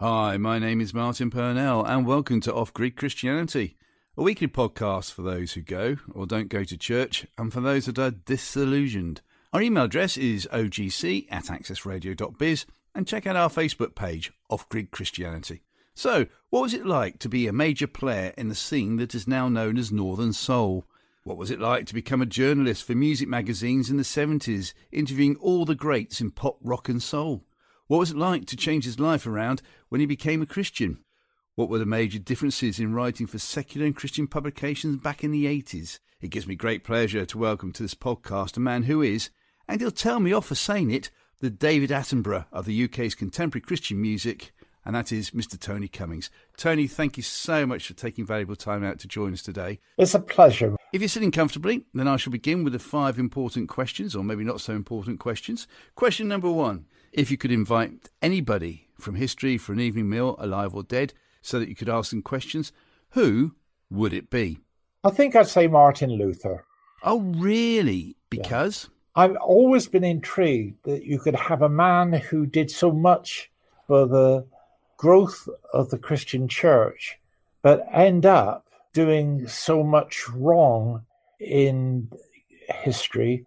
Hi, my name is Martin Purnell, and welcome to Off Grid Christianity, a weekly podcast for those who go or don't go to church, and for those that are disillusioned. Our email address is ogc at accessradio.biz, and check out our Facebook page, Off Grid Christianity. So, what was it like to be a major player in the scene that is now known as Northern Soul? What was it like to become a journalist for music magazines in the 70s, interviewing all the greats in pop, rock, and soul? What was it like to change his life around when he became a Christian? What were the major differences in writing for secular and Christian publications back in the 80s? It gives me great pleasure to welcome to this podcast a man who is, and he'll tell me off for saying it, the David Attenborough of the UK's contemporary Christian music, and that is Mr. Tony Cummings. Tony, thank you so much for taking valuable time out to join us today. It's a pleasure. If you're sitting comfortably, then I shall begin with the five important questions, or maybe not so important questions. Question number one if you could invite anybody from history for an evening meal, alive or dead, so that you could ask them questions, who would it be? I think I'd say Martin Luther. Oh, really? Because? Yeah. I've always been intrigued that you could have a man who did so much for the growth of the Christian church, but end up doing so much wrong in history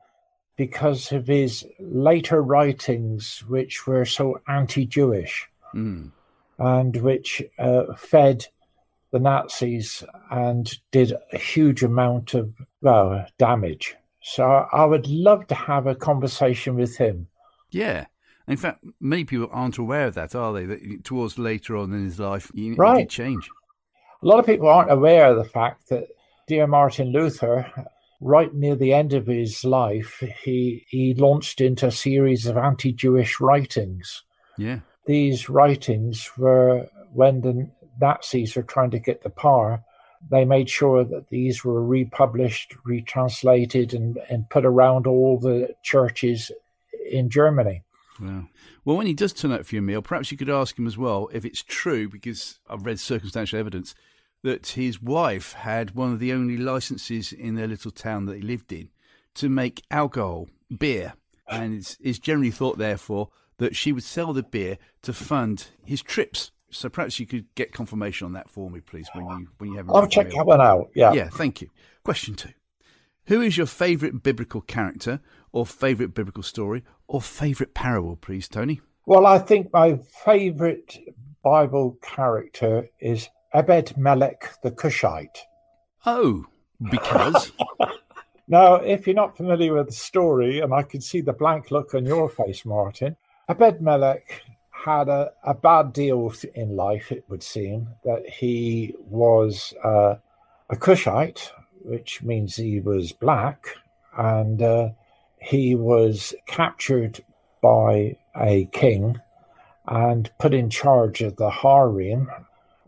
because of his later writings, which were so anti Jewish mm. and which uh, fed the Nazis and did a huge amount of well, damage. So I would love to have a conversation with him. Yeah. In fact, many people aren't aware of that, are they? That towards later on in his life, he, right. he did change. A lot of people aren't aware of the fact that dear Martin Luther right near the end of his life, he he launched into a series of anti-Jewish writings. Yeah, these writings were when the Nazis were trying to get the power. They made sure that these were republished, retranslated, and, and put around all the churches in Germany. Wow. Well, when he does turn up for your meal, perhaps you could ask him as well if it's true, because I've read circumstantial evidence that his wife had one of the only licenses in their little town that he lived in to make alcohol, beer. And it's, it's generally thought, therefore, that she would sell the beer to fund his trips. So perhaps you could get confirmation on that for me, please, when you when you have. I'll check that one out. Yeah. Yeah. Thank you. Question two: Who is your favourite biblical character, or favourite biblical story, or favourite parable, please, Tony? Well, I think my favourite Bible character is Ebed Melech the Cushite. Oh, because? now, if you're not familiar with the story, and I can see the blank look on your face, Martin, Ebed Melech had a, a bad deal in life, it would seem, that he was uh, a Cushite, which means he was black, and uh, he was captured by a king and put in charge of the harem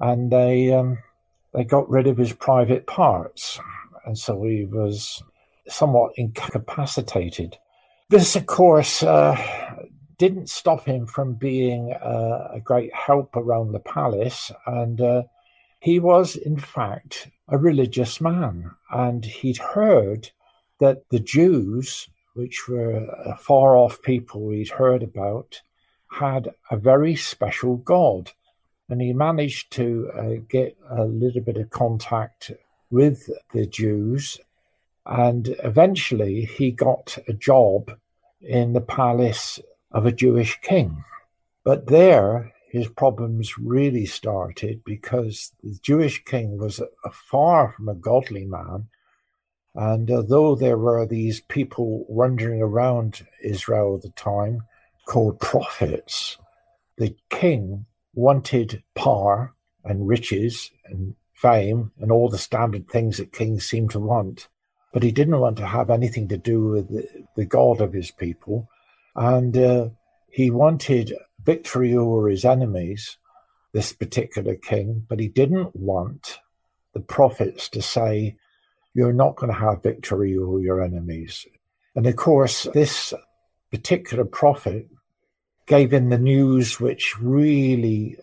and they um, they got rid of his private parts, and so he was somewhat incapacitated. This, of course, uh, didn't stop him from being uh, a great help around the palace, and uh, he was, in fact, a religious man, and he'd heard that the Jews, which were a far off people he'd heard about, had a very special God and he managed to uh, get a little bit of contact with the Jews. And eventually he got a job in the palace of a Jewish king. But there, his problems really started because the Jewish king was far from a godly man. And although there were these people wandering around Israel at the time called prophets, the king wanted power and riches and fame and all the standard things that kings seem to want. But he didn't want to have anything to do with the, the God of his people. And uh, he wanted victory over his enemies, this particular king, but he didn't want the prophets to say, You're not going to have victory over your enemies. And of course, this particular prophet gave him the news which really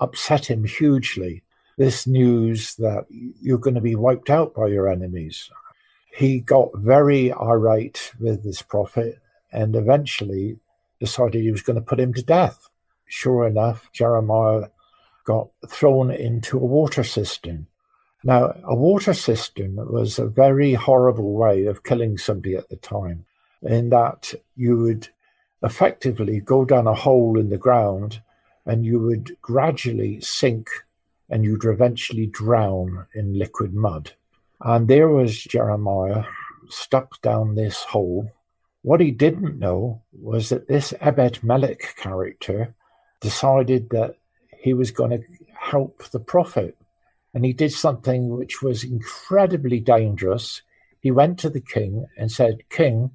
upset him hugely. This news that you're going to be wiped out by your enemies. He got very irate with this prophet and eventually decided he was going to put him to death. Sure enough, Jeremiah got thrown into a water cistern. Now, a water cistern was a very horrible way of killing somebody at the time, in that you would effectively go down a hole in the ground and you would gradually sink and you'd eventually drown in liquid mud. And there was Jeremiah stuck down this hole. What he didn't know was that this Ebed Melech character decided that he was going to help the prophet. And he did something which was incredibly dangerous. He went to the king and said, King,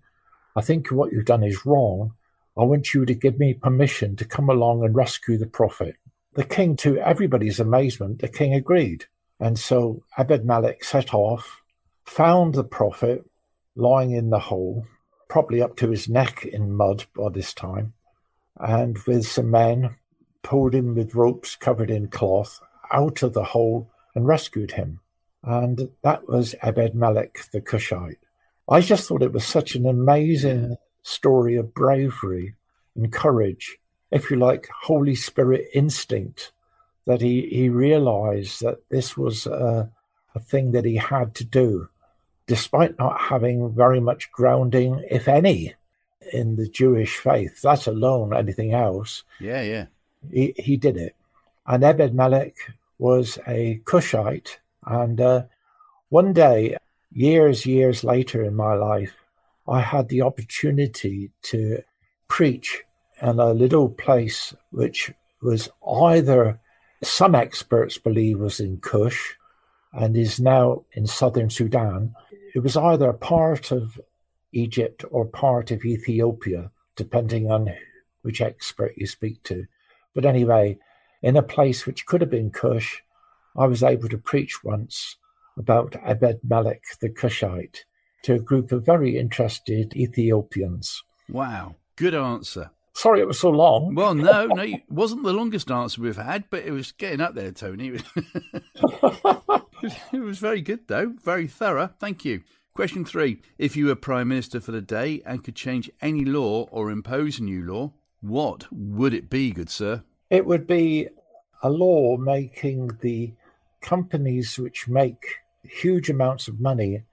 I think what you've done is wrong. I want you to give me permission to come along and rescue the prophet. The king, to everybody's amazement, the king agreed. And so Ebed Melech set off, found the prophet lying in the hole, probably up to his neck in mud by this time, and with some men pulled him with ropes covered in cloth out of the hole and rescued him. And that was Ebed Melech the Cushite. I just thought it was such an amazing story of bravery and courage, if you like, Holy Spirit instinct, that he, he realized that this was a, a thing that he had to do, despite not having very much grounding, if any, in the Jewish faith, let alone anything else. Yeah, yeah. He, he did it. And Ebed Melech was a Cushite. And uh, one day, years, years later in my life, I had the opportunity to preach in a little place which was either some experts believe was in Kush and is now in southern Sudan. It was either part of Egypt or part of Ethiopia, depending on which expert you speak to. But anyway, in a place which could have been Kush, I was able to preach once about Ebed Melech the Cushite to a group of very interested Ethiopians. Wow, good answer. Sorry it was so long. Well, no, no, it wasn't the longest answer we've had, but it was getting up there, Tony. it was very good, though. Very thorough. Thank you. Question three If you were Prime Minister for the day and could change any law or impose a new law, what would it be, good sir? It would be a law making the companies which make huge amounts of money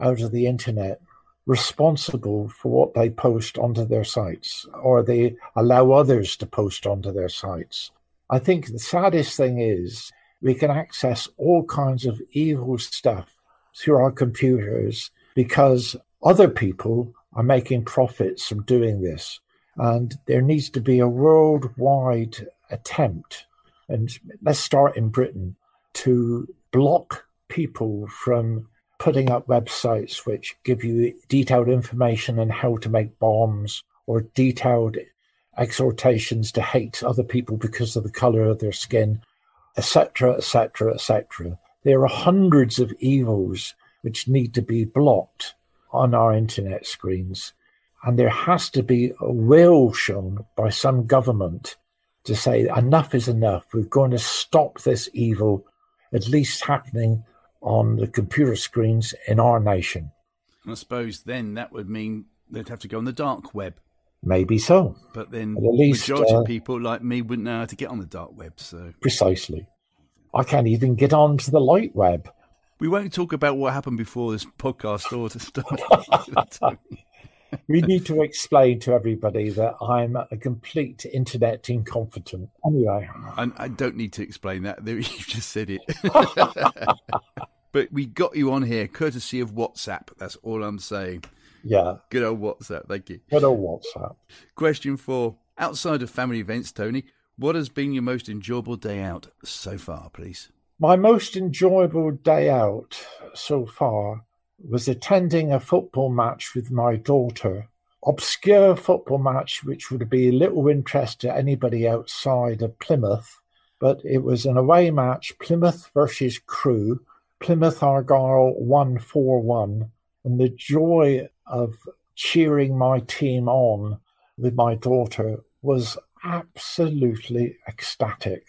out of the internet responsible for what they post onto their sites or they allow others to post onto their sites. I think the saddest thing is we can access all kinds of evil stuff through our computers because other people are making profits from doing this. And there needs to be a worldwide attempt, and let's start in Britain, to block people from putting up websites which give you detailed information on how to make bombs or detailed exhortations to hate other people because of the color of their skin, etc., etc., etc. There are hundreds of evils which need to be blocked on our internet screens. And there has to be a will shown by some government to say enough is enough. We're going to stop this evil at least happening on the computer screens in our nation. I suppose then that would mean they'd have to go on the dark web. Maybe so. But then the majority uh, of people like me wouldn't know how to get on the dark web. So Precisely. I can't even get onto the light web. We won't talk about what happened before this podcast started. start. we need to explain to everybody that I'm a complete internet incompetent. Anyway. And I don't need to explain that. You just said it. but we got you on here courtesy of WhatsApp. That's all I'm saying. Yeah. Good old WhatsApp. Thank you. Good old WhatsApp. Question four. Outside of family events, Tony, what has been your most enjoyable day out so far, please? My most enjoyable day out so far was attending a football match with my daughter. Obscure football match, which would be little interest to anybody outside of Plymouth, but it was an away match Plymouth versus Crewe. Plymouth Argyle won 4 1, and the joy of cheering my team on with my daughter was absolutely ecstatic.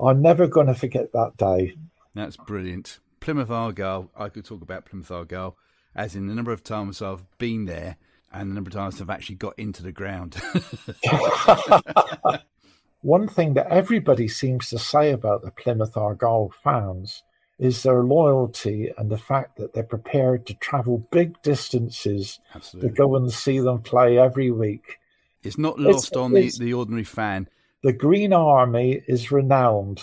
I'm never going to forget that day. That's brilliant. Plymouth Argyle, I could talk about Plymouth Argyle as in the number of times I've been there and the number of times I've actually got into the ground. one thing that everybody seems to say about the Plymouth Argyle fans is their loyalty and the fact that they're prepared to travel big distances Absolutely. to go and see them play every week. It's not lost it's, on the, the ordinary fan. The Green Army is renowned.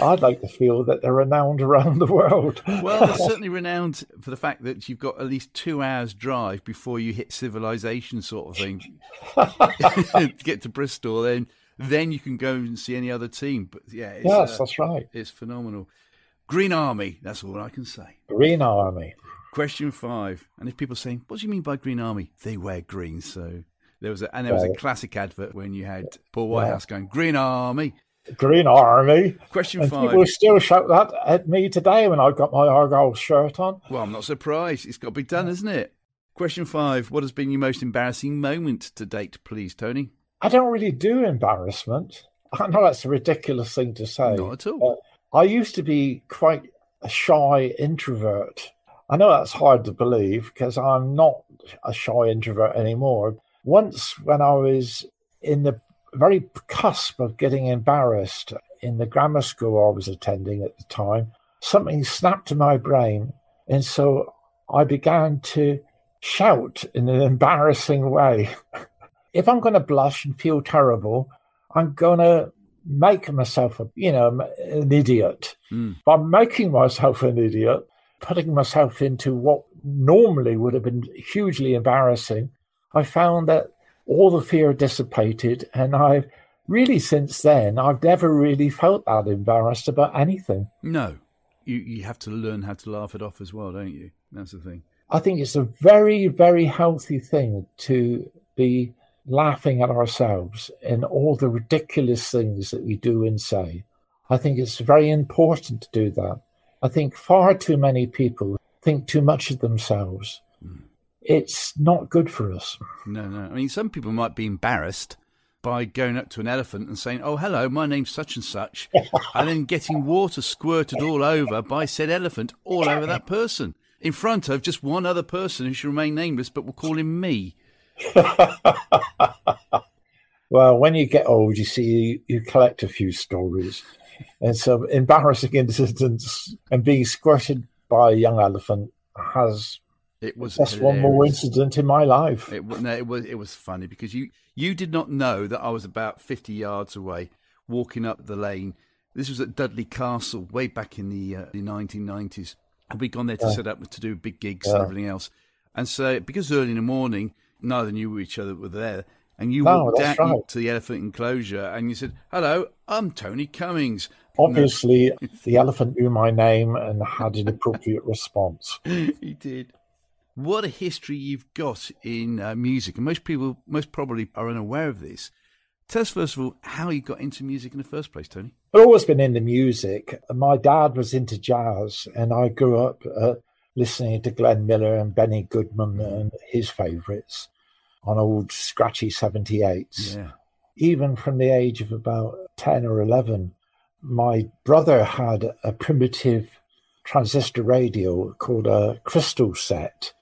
I'd like to feel that they're renowned around the world. well, they're certainly renowned for the fact that you've got at least two hours drive before you hit civilization, sort of thing, to get to Bristol. Then, then you can go and see any other team. But yeah, yes, uh, that's right. It's phenomenal. Green Army. That's all I can say. Green Army. Question five. And if people are saying, "What do you mean by Green Army?" They wear green, so there was a and there was a classic advert when you had Paul Whitehouse yeah. going Green Army. Green Army. Question and five. People still shout that at me today when I've got my Argyle shirt on. Well, I'm not surprised. It's got to be done, isn't it? Question five. What has been your most embarrassing moment to date, please, Tony? I don't really do embarrassment. I know that's a ridiculous thing to say. Not at all. I used to be quite a shy introvert. I know that's hard to believe because I'm not a shy introvert anymore. Once, when I was in the very cusp of getting embarrassed in the grammar school I was attending at the time, something snapped in my brain. And so I began to shout in an embarrassing way. if I'm going to blush and feel terrible, I'm going to make myself a you know an idiot. Mm. by making myself an idiot putting myself into what normally would have been hugely embarrassing i found that all the fear dissipated and i really since then i've never really felt that embarrassed about anything. No. You you have to learn how to laugh it off as well don't you? That's the thing. I think it's a very very healthy thing to be laughing at ourselves in all the ridiculous things that we do and say. I think it's very important to do that. I think far too many people think too much of themselves. Mm. It's not good for us. No, no. I mean, some people might be embarrassed by going up to an elephant and saying, Oh, hello, my name's such and such, and then getting water squirted all over by said elephant all over that person in front of just one other person who should remain nameless, but we'll call him me. well, when you get old, you see you, you collect a few stories, and some embarrassing incidents, and being squirted by a young elephant has. It was that's one more incident in my life. It, no, it was it was funny because you you did not know that I was about fifty yards away, walking up the lane. This was at Dudley Castle way back in the uh, the nineteen nineties. We'd gone there to yeah. set up to do big gigs yeah. and everything else. And so, because early in the morning, neither knew each other were there. And you walked down right. to the elephant enclosure and you said, Hello, I'm Tony Cummings. Obviously, the elephant knew my name and had an appropriate response. he did. What a history you've got in uh, music. And most people, most probably, are unaware of this. Tell us, first of all, how you got into music in the first place, Tony. I've always been into music. My dad was into jazz, and I grew up uh, listening to Glenn Miller and Benny Goodman and his favourites on old scratchy 78s. Yeah. Even from the age of about 10 or 11, my brother had a primitive transistor radio called a crystal set.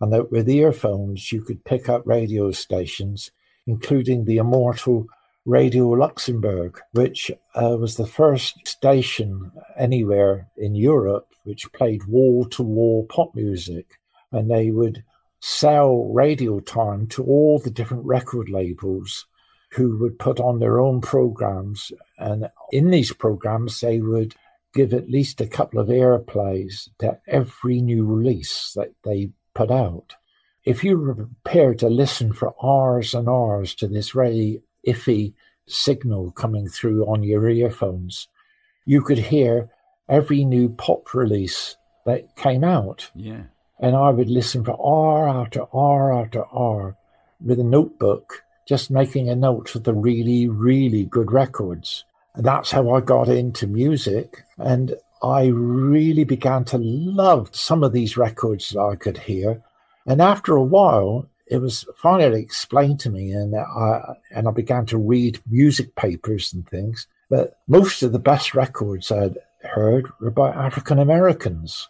And that with earphones, you could pick up radio stations, including the immortal Radio Luxembourg, which uh, was the first station anywhere in Europe which played wall to wall pop music. And they would sell radio time to all the different record labels who would put on their own programs. And in these programs, they would give at least a couple of airplays to every new release that they put out. If you were prepared to listen for hours and hours to this very iffy signal coming through on your earphones, you could hear every new pop release that came out. Yeah. And I would listen for hour after hour after hour with a notebook, just making a note of the really, really good records. And that's how I got into music. And I really began to love some of these records that I could hear. And after a while, it was finally explained to me, and I and I began to read music papers and things. But most of the best records I'd heard were by African Americans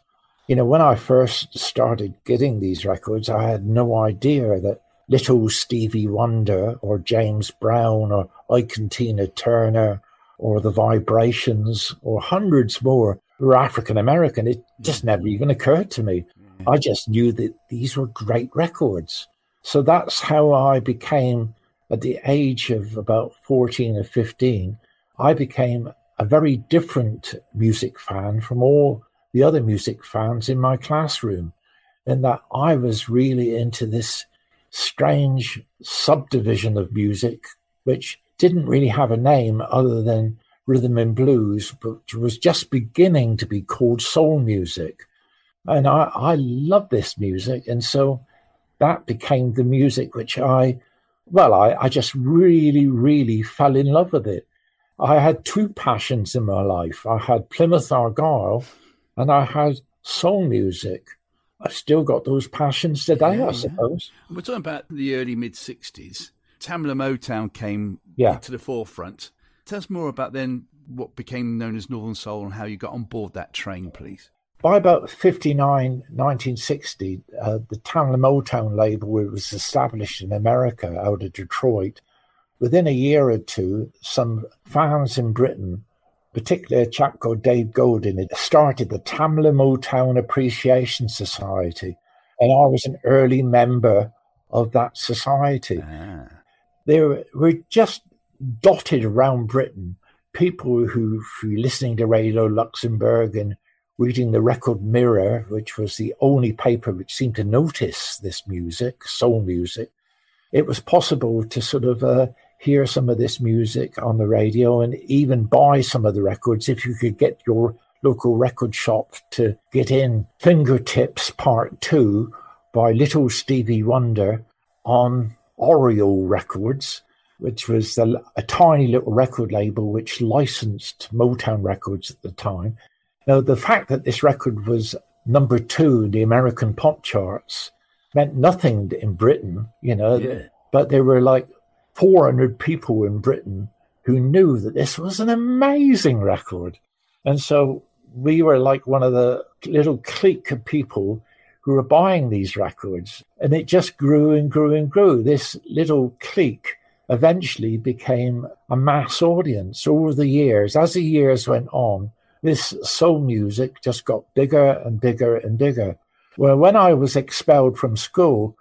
you know, when I first started getting these records, I had no idea that Little Stevie Wonder or James Brown or Ike and Tina Turner or The Vibrations or hundreds more were African American. It just never mm-hmm. even occurred to me. Mm-hmm. I just knew that these were great records. So that's how I became, at the age of about 14 or 15, I became a very different music fan from all the other music fans in my classroom. In that I was really into this strange subdivision of music, which didn't really have a name other than rhythm and blues, but was just beginning to be called soul music. And I, I love this music. And so that became the music which I, well, I, I just really, really fell in love with it. I had two passions in my life. I had Plymouth Argyle and I had soul music. I've still got those passions today, yeah, I suppose. Yeah. We're talking about the early mid 60s. Tamla Motown came yeah. to the forefront. Tell us more about then what became known as Northern Soul and how you got on board that train, please. By about 59, 1960, uh, the Tamla Motown label was established in America out of Detroit. Within a year or two, some fans in Britain particularly a chap called Dave Godin, had started the Tamla Motown Appreciation Society. And I was an early member of that society. Ah. There were just dotted around Britain people who, through listening to Radio Luxembourg and reading the Record Mirror, which was the only paper which seemed to notice this music, soul music, it was possible to sort of uh, hear some of this music on the radio and even buy some of the records if you could get your local record shop to get in Fingertips Part 2 by Little Stevie Wonder on Oriole Records, which was the, a tiny little record label which licensed Motown Records at the time. Now, the fact that this record was number two in the American pop charts meant nothing in Britain, you know, yeah. but there were like 400 people in Britain who knew that this was an amazing record. And so we were like one of the little clique of people who were buying these records. And it just grew and grew and grew. This little clique eventually became a mass audience over the years. As the years went on, this soul music just got bigger and bigger and bigger. Well, when I was expelled from school,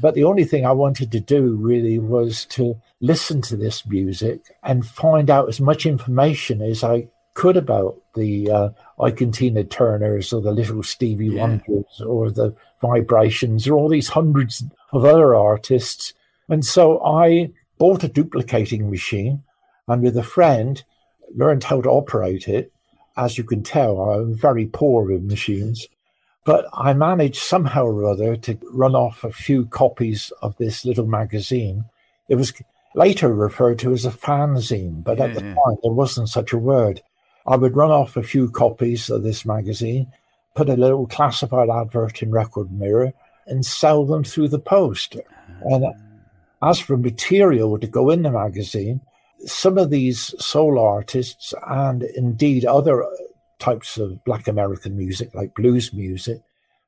but the only thing I wanted to do really was to listen to this music and find out as much information as I could about the uh, Ike and Tina Turners or the Little Stevie yeah. Wonders or the Vibrations or all these hundreds of other artists. And so I bought a duplicating machine and with a friend learned how to operate it. As you can tell, I'm very poor with machines. But I managed somehow or other to run off a few copies of this little magazine. It was later referred to as a fanzine, but yeah, at the yeah. time there wasn't such a word. I would run off a few copies of this magazine, put a little classified advert in Record Mirror, and sell them through the post. Ah. And as for material to go in the magazine, some of these soul artists and indeed other types of black American music, like blues music,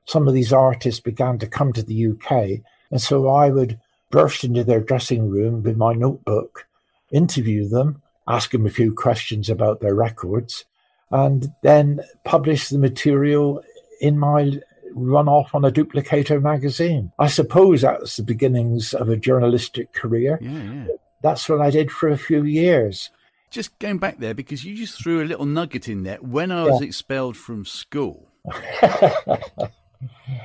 some of these artists began to come to the UK. And so I would burst into their dressing room with my notebook, interview them, ask them a few questions about their records, and then publish the material in my run off on a duplicator magazine. I suppose that was the beginnings of a journalistic career. Yeah, yeah. That's what I did for a few years just going back there because you just threw a little nugget in there. When I was yeah. expelled from school,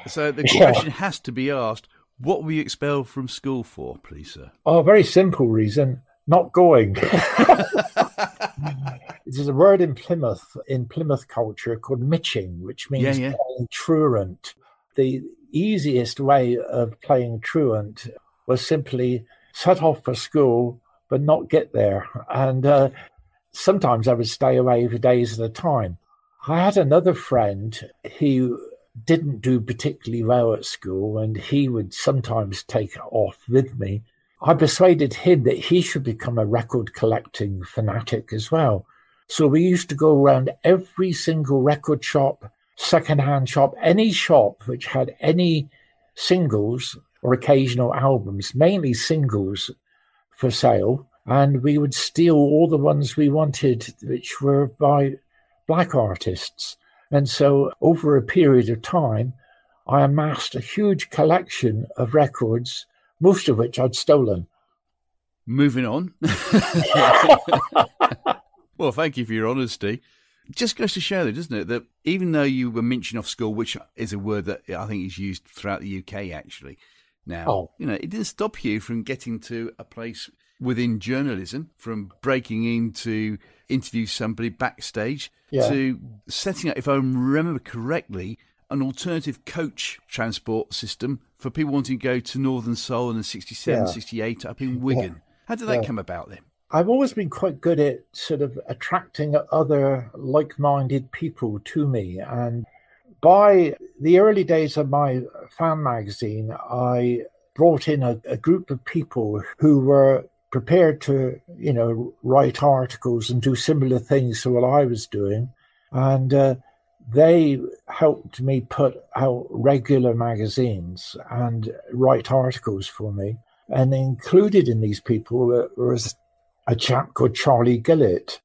so the question yeah. has to be asked: What were you expelled from school for, please, sir? Oh, a very simple reason: not going. There's a word in Plymouth in Plymouth culture called mitching, which means yeah, playing truant. The easiest way of playing truant was simply set off for school but not get there. And uh, sometimes I would stay away for days at a time. I had another friend who didn't do particularly well at school, and he would sometimes take off with me. I persuaded him that he should become a record collecting fanatic as well. So we used to go around every single record shop, secondhand shop, any shop which had any singles or occasional albums, mainly singles for sale. And we would steal all the ones we wanted, which were by black artists. And so, over a period of time, I amassed a huge collection of records, most of which I'd stolen. Moving on. well, thank you for your honesty. Just goes to show, though, doesn't it, that even though you were mentioning off school, which is a word that I think is used throughout the UK actually now, oh. you know, it didn't stop you from getting to a place within journalism, from breaking in to interview somebody backstage yeah. to setting up, if I remember correctly, an alternative coach transport system for people wanting to go to Northern Soul in the 67, yeah. 68 up in Wigan. Yeah. How did that come about then? I've always been quite good at sort of attracting other like minded people to me. And by the early days of my fan magazine, I brought in a, a group of people who were prepared to, you know, write articles and do similar things to what I was doing. And uh, they helped me put out regular magazines and write articles for me. And included in these people was a chap called Charlie Gillett.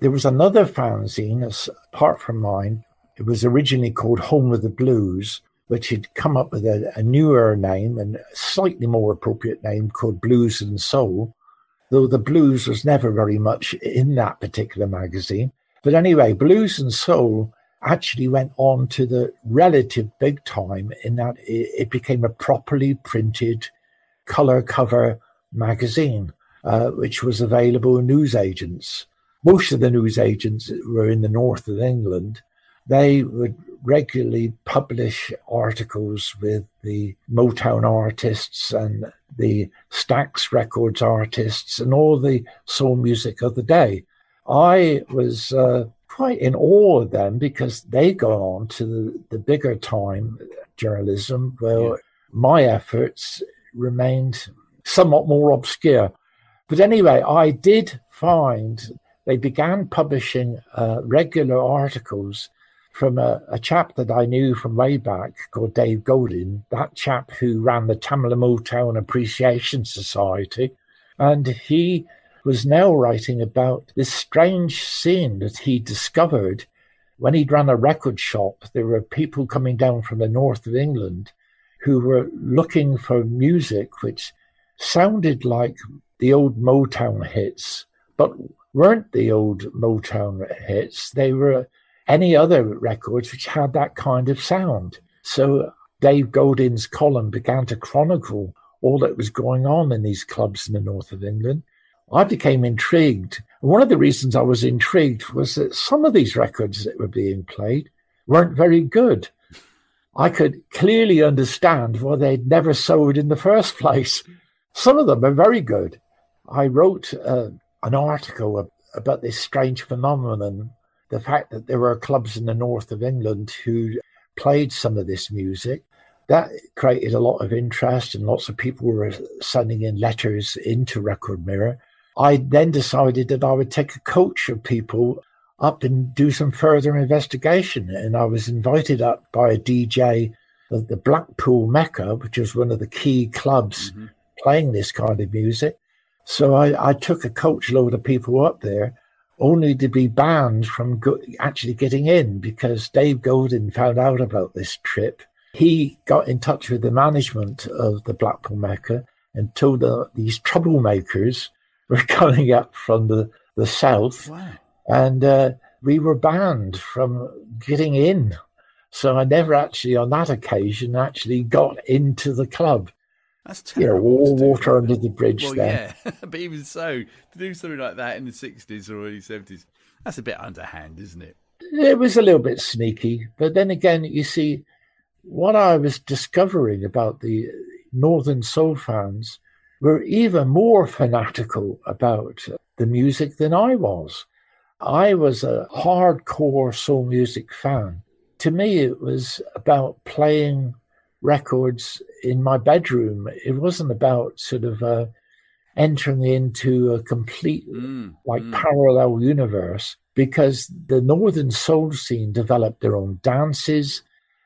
There was another fanzine apart from mine. It was originally called Home of the Blues, but had come up with a, a newer name and a slightly more appropriate name called Blues and Soul, though the blues was never very much in that particular magazine. But anyway, Blues and Soul actually went on to the relative big time in that it, it became a properly printed color cover magazine, uh, which was available in newsagents. Most of the newsagents were in the north of England. They would regularly publish articles with the Motown artists and the Stax Records artists and all the soul music of the day. I was uh, quite in awe of them because they go on to the, the bigger time journalism where yeah. my efforts remained somewhat more obscure. But anyway, I did find they began publishing uh, regular articles from a, a, chap that I knew from way back called Dave Godin, that chap who ran the Tamla Motown Appreciation Society. And he was now writing about this strange scene that he discovered when he'd run a record shop. There were people coming down from the north of England who were looking for music which sounded like the old Motown hits, but weren't the old Motown hits. They were any other records which had that kind of sound. So Dave Godin's column began to chronicle all that was going on in these clubs in the north of England. I became intrigued. One of the reasons I was intrigued was that some of these records that were being played weren't very good. I could clearly understand why they'd never sold in the first place. Some of them are very good. I wrote uh, an article about this strange phenomenon the fact that there were clubs in the north of England who played some of this music. That created a lot of interest, and lots of people were sending in letters into Record Mirror. I then decided that I would take a coach of people up and do some further investigation. And I was invited up by a DJ of the Blackpool Mecca, which is one of the key clubs mm-hmm. playing this kind of music. So I, I, took a coach load of people up there only to be banned from go- actually getting in because Dave Godin found out about this trip. He got in touch with the management of the Blackpool Mecca and told the, these troublemakers were coming up from the, the south. Wow. And uh, we were banned from getting in. So I never actually, on that occasion, actually got into the club. That's terrible. Yeah, all water under the bridge well, there. Yeah, but even so, to do something like that in the 60s or early 70s, that's a bit underhand, isn't it? It was a little bit sneaky. But then again, you see, what I was discovering about the Northern Soul fans were even more fanatical about the music than I was. I was a hardcore soul music fan. To me, it was about playing records in my bedroom. It wasn't about sort of uh, entering into a complete mm, like mm. parallel universe because the northern soul scene developed their own dances.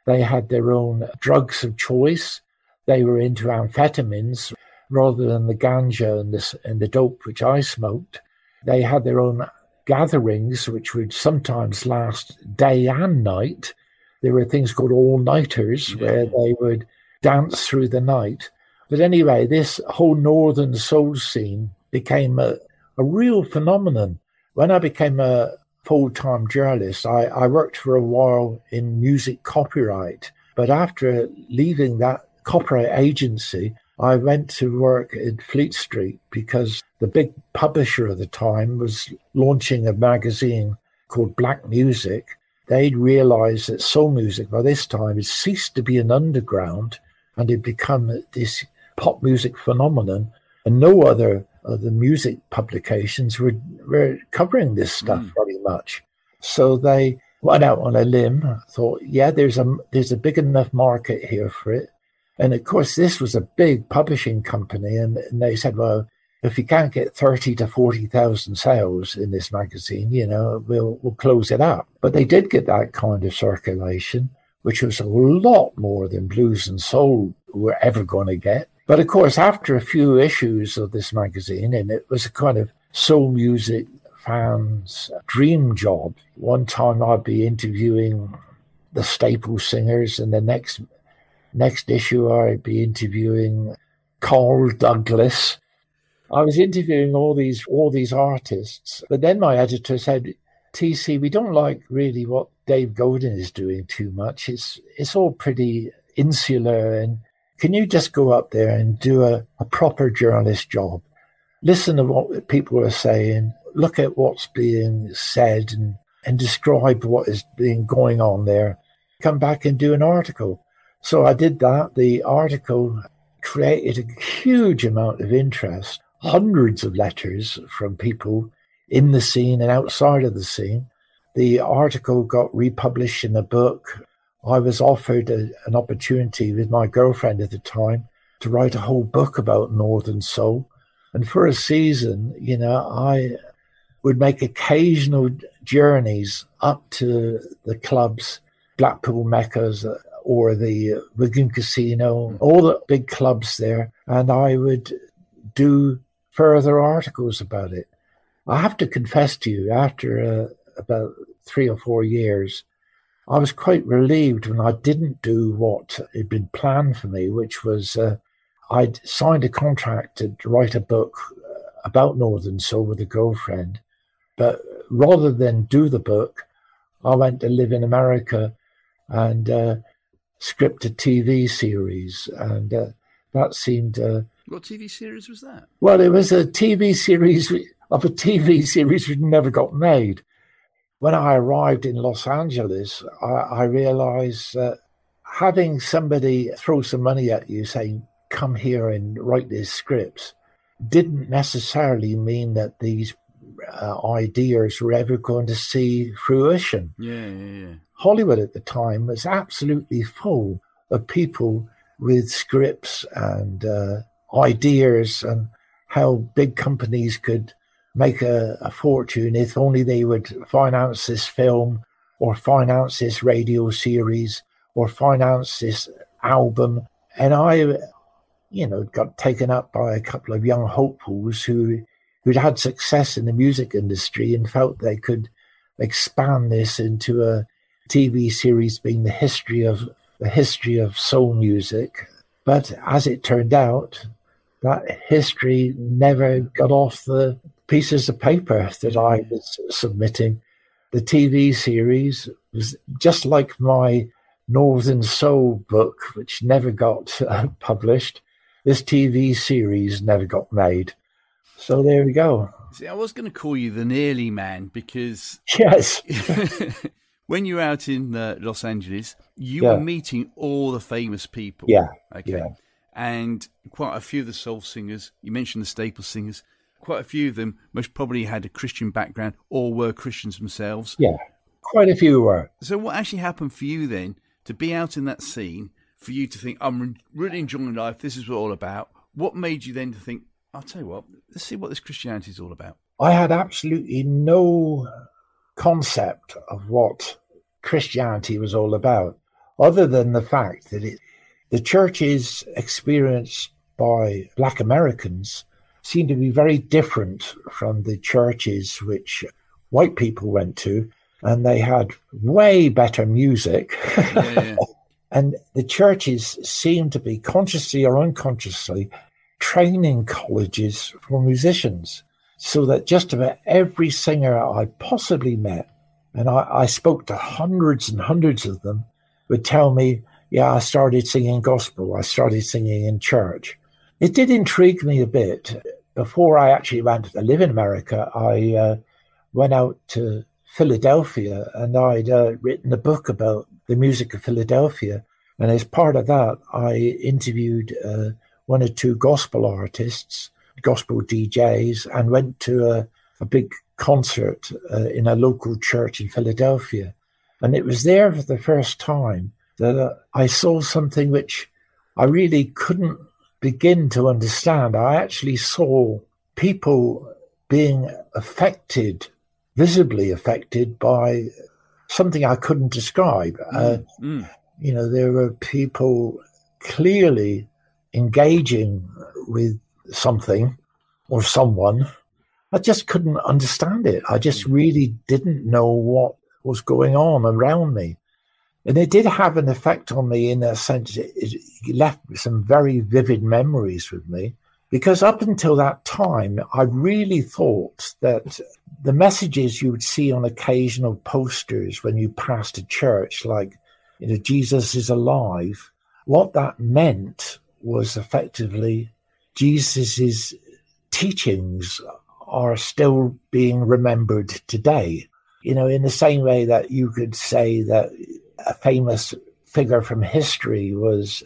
They had their own drugs of choice. they were into amphetamines rather than the ganja and, this, and the dope which I smoked. They had their own gatherings, which would sometimes last day and night. There were things called all nighters yeah. where they would dance through the night. But anyway, this whole northern soul scene became a, a real phenomenon. When I became a full time journalist, I, I worked for a while in music copyright. But after leaving that copyright agency, I went to work in Fleet Street because the big publisher of the time was launching a magazine called Black Music. They'd realized that soul music by this time had ceased to be an underground and had become this pop music phenomenon. And no other of the music publications were, were covering this stuff mm. very much. So they went out on a limb, thought, yeah, there's a there's a big enough market here for it. And of course, this was a big publishing company, and, and they said, well, if you can't get thirty to forty thousand sales in this magazine, you know, we'll we'll close it up. But they did get that kind of circulation, which was a lot more than blues and soul were ever going to get. But of course, after a few issues of this magazine, and it was a kind of soul music fans' dream job. One time I'd be interviewing the staple singers, and the next Next issue, I'd be interviewing Carl Douglas. I was interviewing all these all these artists, but then my editor said, "TC, we don't like really what Dave Godin is doing too much. It's it's all pretty insular, and can you just go up there and do a, a proper journalist job? Listen to what people are saying, look at what's being said, and and describe what is being going on there. Come back and do an article." So I did that. The article created a huge amount of interest, hundreds of letters from people in the scene and outside of the scene. The article got republished in a book. I was offered a, an opportunity with my girlfriend at the time to write a whole book about Northern Soul. And for a season, you know, I would make occasional journeys up to the clubs, Blackpool Meccas, uh, or the uh, Wigan Casino, hmm. all the big clubs there, and I would do further articles about it. I have to confess to you, after uh, about three or four years, I was quite relieved when I didn't do what had been planned for me, which was uh, I'd signed a contract to write a book uh, about Northern Soul with a girlfriend. But rather than do the book, I went to live in America and uh, a TV series, and uh, that seemed. What TV series was that? Well, it was a TV series of a TV series which never got made. When I arrived in Los Angeles, I, I realized that having somebody throw some money at you saying, come here and write these scripts, didn't necessarily mean that these uh, ideas were ever going to see fruition. Yeah, yeah, yeah. Hollywood at the time was absolutely full of people with scripts and uh, ideas and how big companies could make a, a, fortune if only they would finance this film or finance this radio series or finance this album. And I, you know, got taken up by a couple of young hopefuls who who'd had success in the music industry and felt they could expand this into a TV series being the history of the history of soul music. But as it turned out, that history never got off the pieces of paper that I was submitting. The TV series was just like my Northern Soul book, which never got uh, published. This TV series never got made. So there we go. See, I was going to call you the nearly man because yes, when you're out in uh, Los Angeles, you yeah. were meeting all the famous people. Yeah. Okay. Yeah. And quite a few of the soul singers, you mentioned the staple singers, quite a few of them most probably had a Christian background or were Christians themselves. Yeah. Quite a few were. So, what actually happened for you then to be out in that scene, for you to think, I'm really enjoying life, this is what all about? What made you then to think, I'll tell you what, let's see what this Christianity is all about? I had absolutely no concept of what Christianity was all about, other than the fact that it the churches experienced by Black Americans seem to be very different from the churches which white people went to, and they had way better music. Yeah, yeah. and the churches seem to be consciously or unconsciously training colleges for musicians so that just about every singer I possibly met, and I, I spoke to hundreds and hundreds of them, would tell me, Yeah, I started singing gospel, I started singing in church. It did intrigue me a bit. Before I actually went to live in America, I uh, went out to Philadelphia and I'd uh, written a book about the music of Philadelphia. And as part of that, I interviewed uh, one or two gospel artists, gospel DJs, and went to a, a big concert uh, in a local church in Philadelphia. And it was there for the first time that uh, I saw something which I really couldn't begin to understand. I actually saw people being affected, visibly affected by something I couldn't describe. Mm, uh, mm. You know, there were people clearly engaging with something or someone. I just couldn't understand it. I just mm. really didn't know what was going on around me. And it did have an effect on me in a sense. It, it left some very vivid memories with me because up until that time, I really thought that the messages you would see on occasional posters when you passed a church, like, you know, Jesus is alive, what that meant was effectively Jesus's teachings are still being remembered today. You know, in the same way that you could say that a famous figure from history was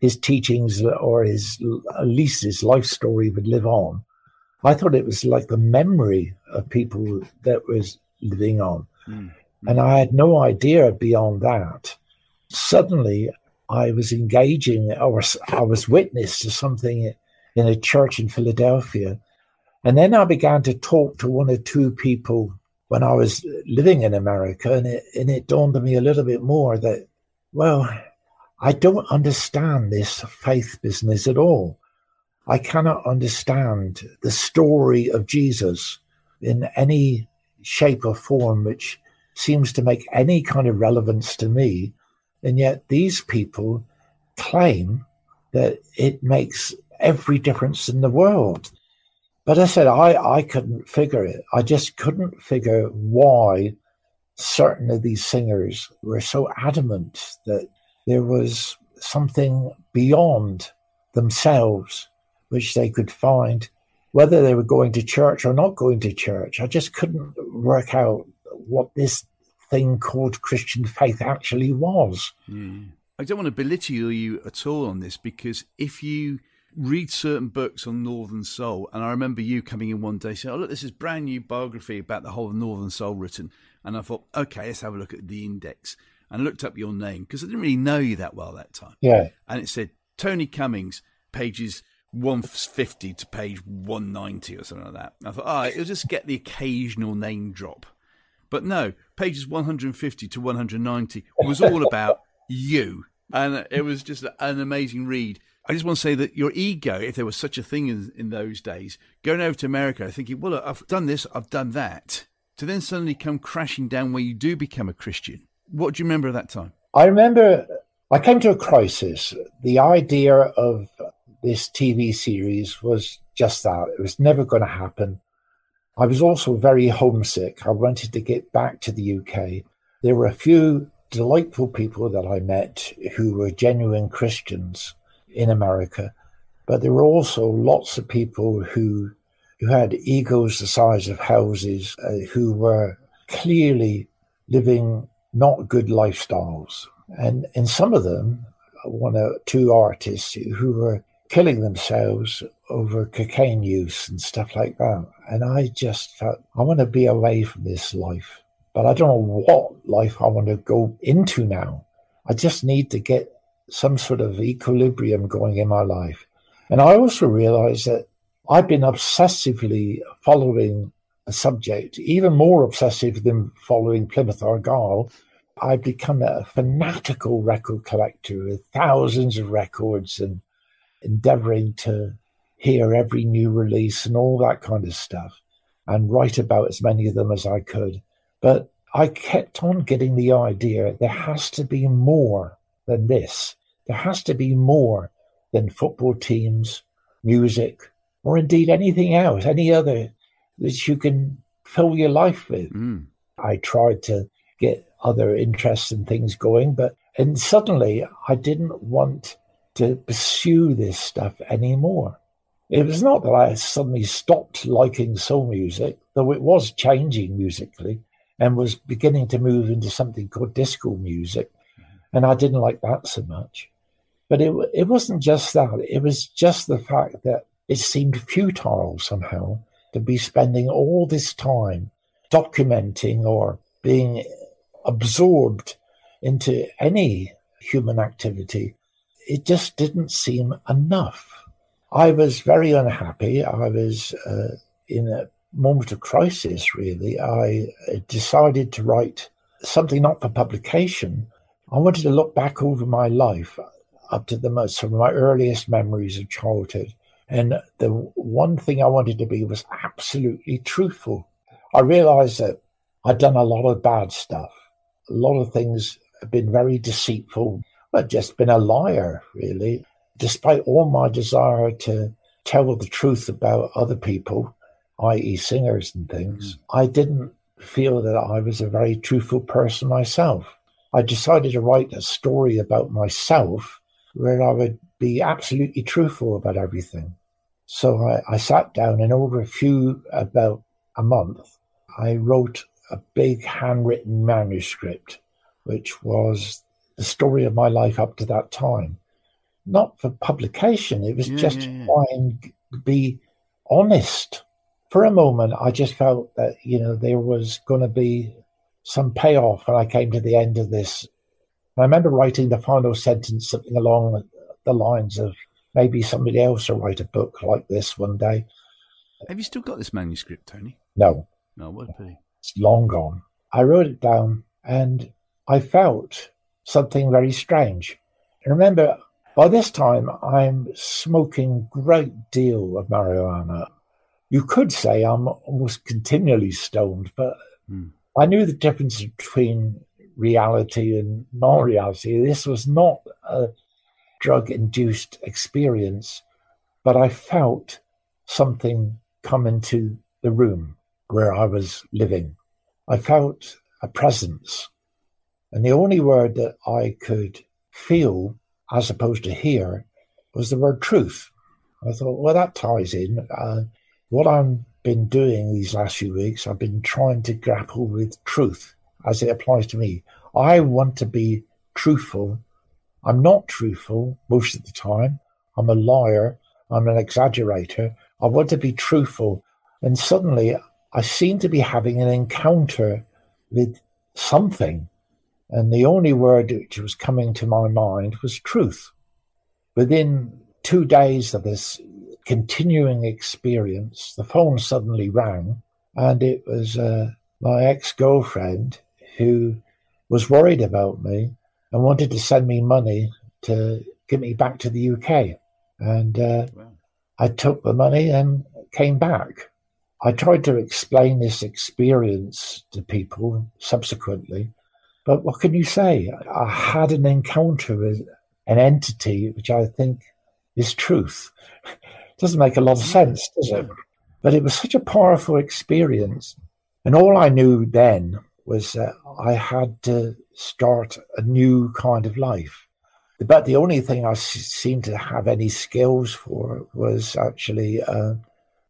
his teachings or his at least his life story would live on. I thought it was like the memory of people that was living on. Mm. And I had no idea beyond that. Suddenly, I was engaging or I was witness to something in a church in Philadelphia. And then I began to talk to one or two people when I was living in America, and it, and it dawned on me a little bit more that, well, I don't understand this faith business at all. I cannot understand the story of Jesus in any shape or form which seems to make any kind of relevance to me. And yet these people claim that it makes every difference in the world. But I said I, I couldn't figure it. I just couldn't figure why certain of these singers were so adamant that there was something beyond themselves which they could find, whether they were going to church or not going to church. I just couldn't work out what this thing called Christian faith actually was. Mm. I don't want to belittle you at all on this because if you read certain books on Northern Soul, and I remember you coming in one day saying, "Oh, look, this is brand new biography about the whole of Northern Soul written," and I thought, "Okay, let's have a look at the index." And I looked up your name because I didn't really know you that well that time. Yeah, and it said Tony Cummings, pages 150 to page 190 or something like that. And I thought, oh, it'll just get the occasional name drop. But no, pages 150 to 190 was all about you. And it was just an amazing read. I just want to say that your ego, if there was such a thing in, in those days, going over to America thinking, well, I've done this, I've done that, to then suddenly come crashing down where you do become a Christian. What do you remember of that time? I remember I came to a crisis. The idea of this TV series was just that. It was never going to happen. I was also very homesick. I wanted to get back to the UK. There were a few delightful people that I met who were genuine Christians in America, but there were also lots of people who who had egos the size of houses, uh, who were clearly living not good lifestyles, and in some of them, one or two artists who were killing themselves over cocaine use and stuff like that. And I just felt I want to be away from this life, but I don't know what life I want to go into now. I just need to get some sort of equilibrium going in my life. And I also realized that I've been obsessively following a subject, even more obsessive than following Plymouth Argyle, I've become a fanatical record collector with thousands of records and endeavoring to hear every new release and all that kind of stuff and write about as many of them as I could. But I kept on getting the idea there has to be more than this. There has to be more than football teams, music, or indeed anything else, any other that you can fill your life with. Mm. I tried to get other interests and things going, but and suddenly I didn't want to pursue this stuff anymore. It was not that I suddenly stopped liking soul music, though it was changing musically and was beginning to move into something called disco music. And I didn't like that so much. But it, it wasn't just that, it was just the fact that it seemed futile somehow to be spending all this time documenting or being absorbed into any human activity. It just didn't seem enough. I was very unhappy. I was uh, in a moment of crisis, really. I uh, decided to write something not for publication. I wanted to look back over my life up to the most, of my earliest memories of childhood. And the one thing I wanted to be was absolutely truthful. I realized that I'd done a lot of bad stuff. A lot of things have been very deceitful. I've just been a liar, really despite all my desire to tell the truth about other people, i.e., singers and things, mm-hmm. I didn't feel that I was a very truthful person myself. I decided to write a story about myself where I would be absolutely truthful about everything. So I, I sat down and over a few, about a month, I wrote a big handwritten manuscript, which was the story of my life up to that time not for publication. It was yeah, just yeah, yeah. trying to be honest. For a moment, I just felt that you know there was going to be some payoff when I came to the end of this. I remember writing the final sentence, something along the lines of maybe somebody else will write a book like this one day. Have you still got this manuscript, Tony? No. No, what a pity. It's long gone. I wrote it down and I felt something very strange. I remember by this time, I'm smoking great deal of marijuana. You could say I'm almost continually stoned, but mm. I knew the difference between reality and non-reality. This was not a drug-induced experience, but I felt something come into the room where I was living. I felt a presence. And the only word that I could feel as opposed to hear was the word truth. I thought, well, that ties in. Uh, what I've been doing these last few weeks, I've been trying to grapple with truth as it applies to me. I want to be truthful. I'm not truthful most of the time. I'm a liar. I'm an exaggerator. I want to be truthful. And suddenly I seem to be having an encounter with something and the only word which was coming to my mind was truth. Within two days of this continuing experience, the phone suddenly rang, and it was uh, my ex girlfriend who was worried about me and wanted to send me money to get me back to the UK. And uh, wow. I took the money and came back. I tried to explain this experience to people subsequently, but what can you say? I had an encounter with an entity which I think is truth. Doesn't make a lot of sense, does it? But it was such a powerful experience. And all I knew then was that I had to start a new kind of life. But the only thing I seemed to have any skills for was actually uh,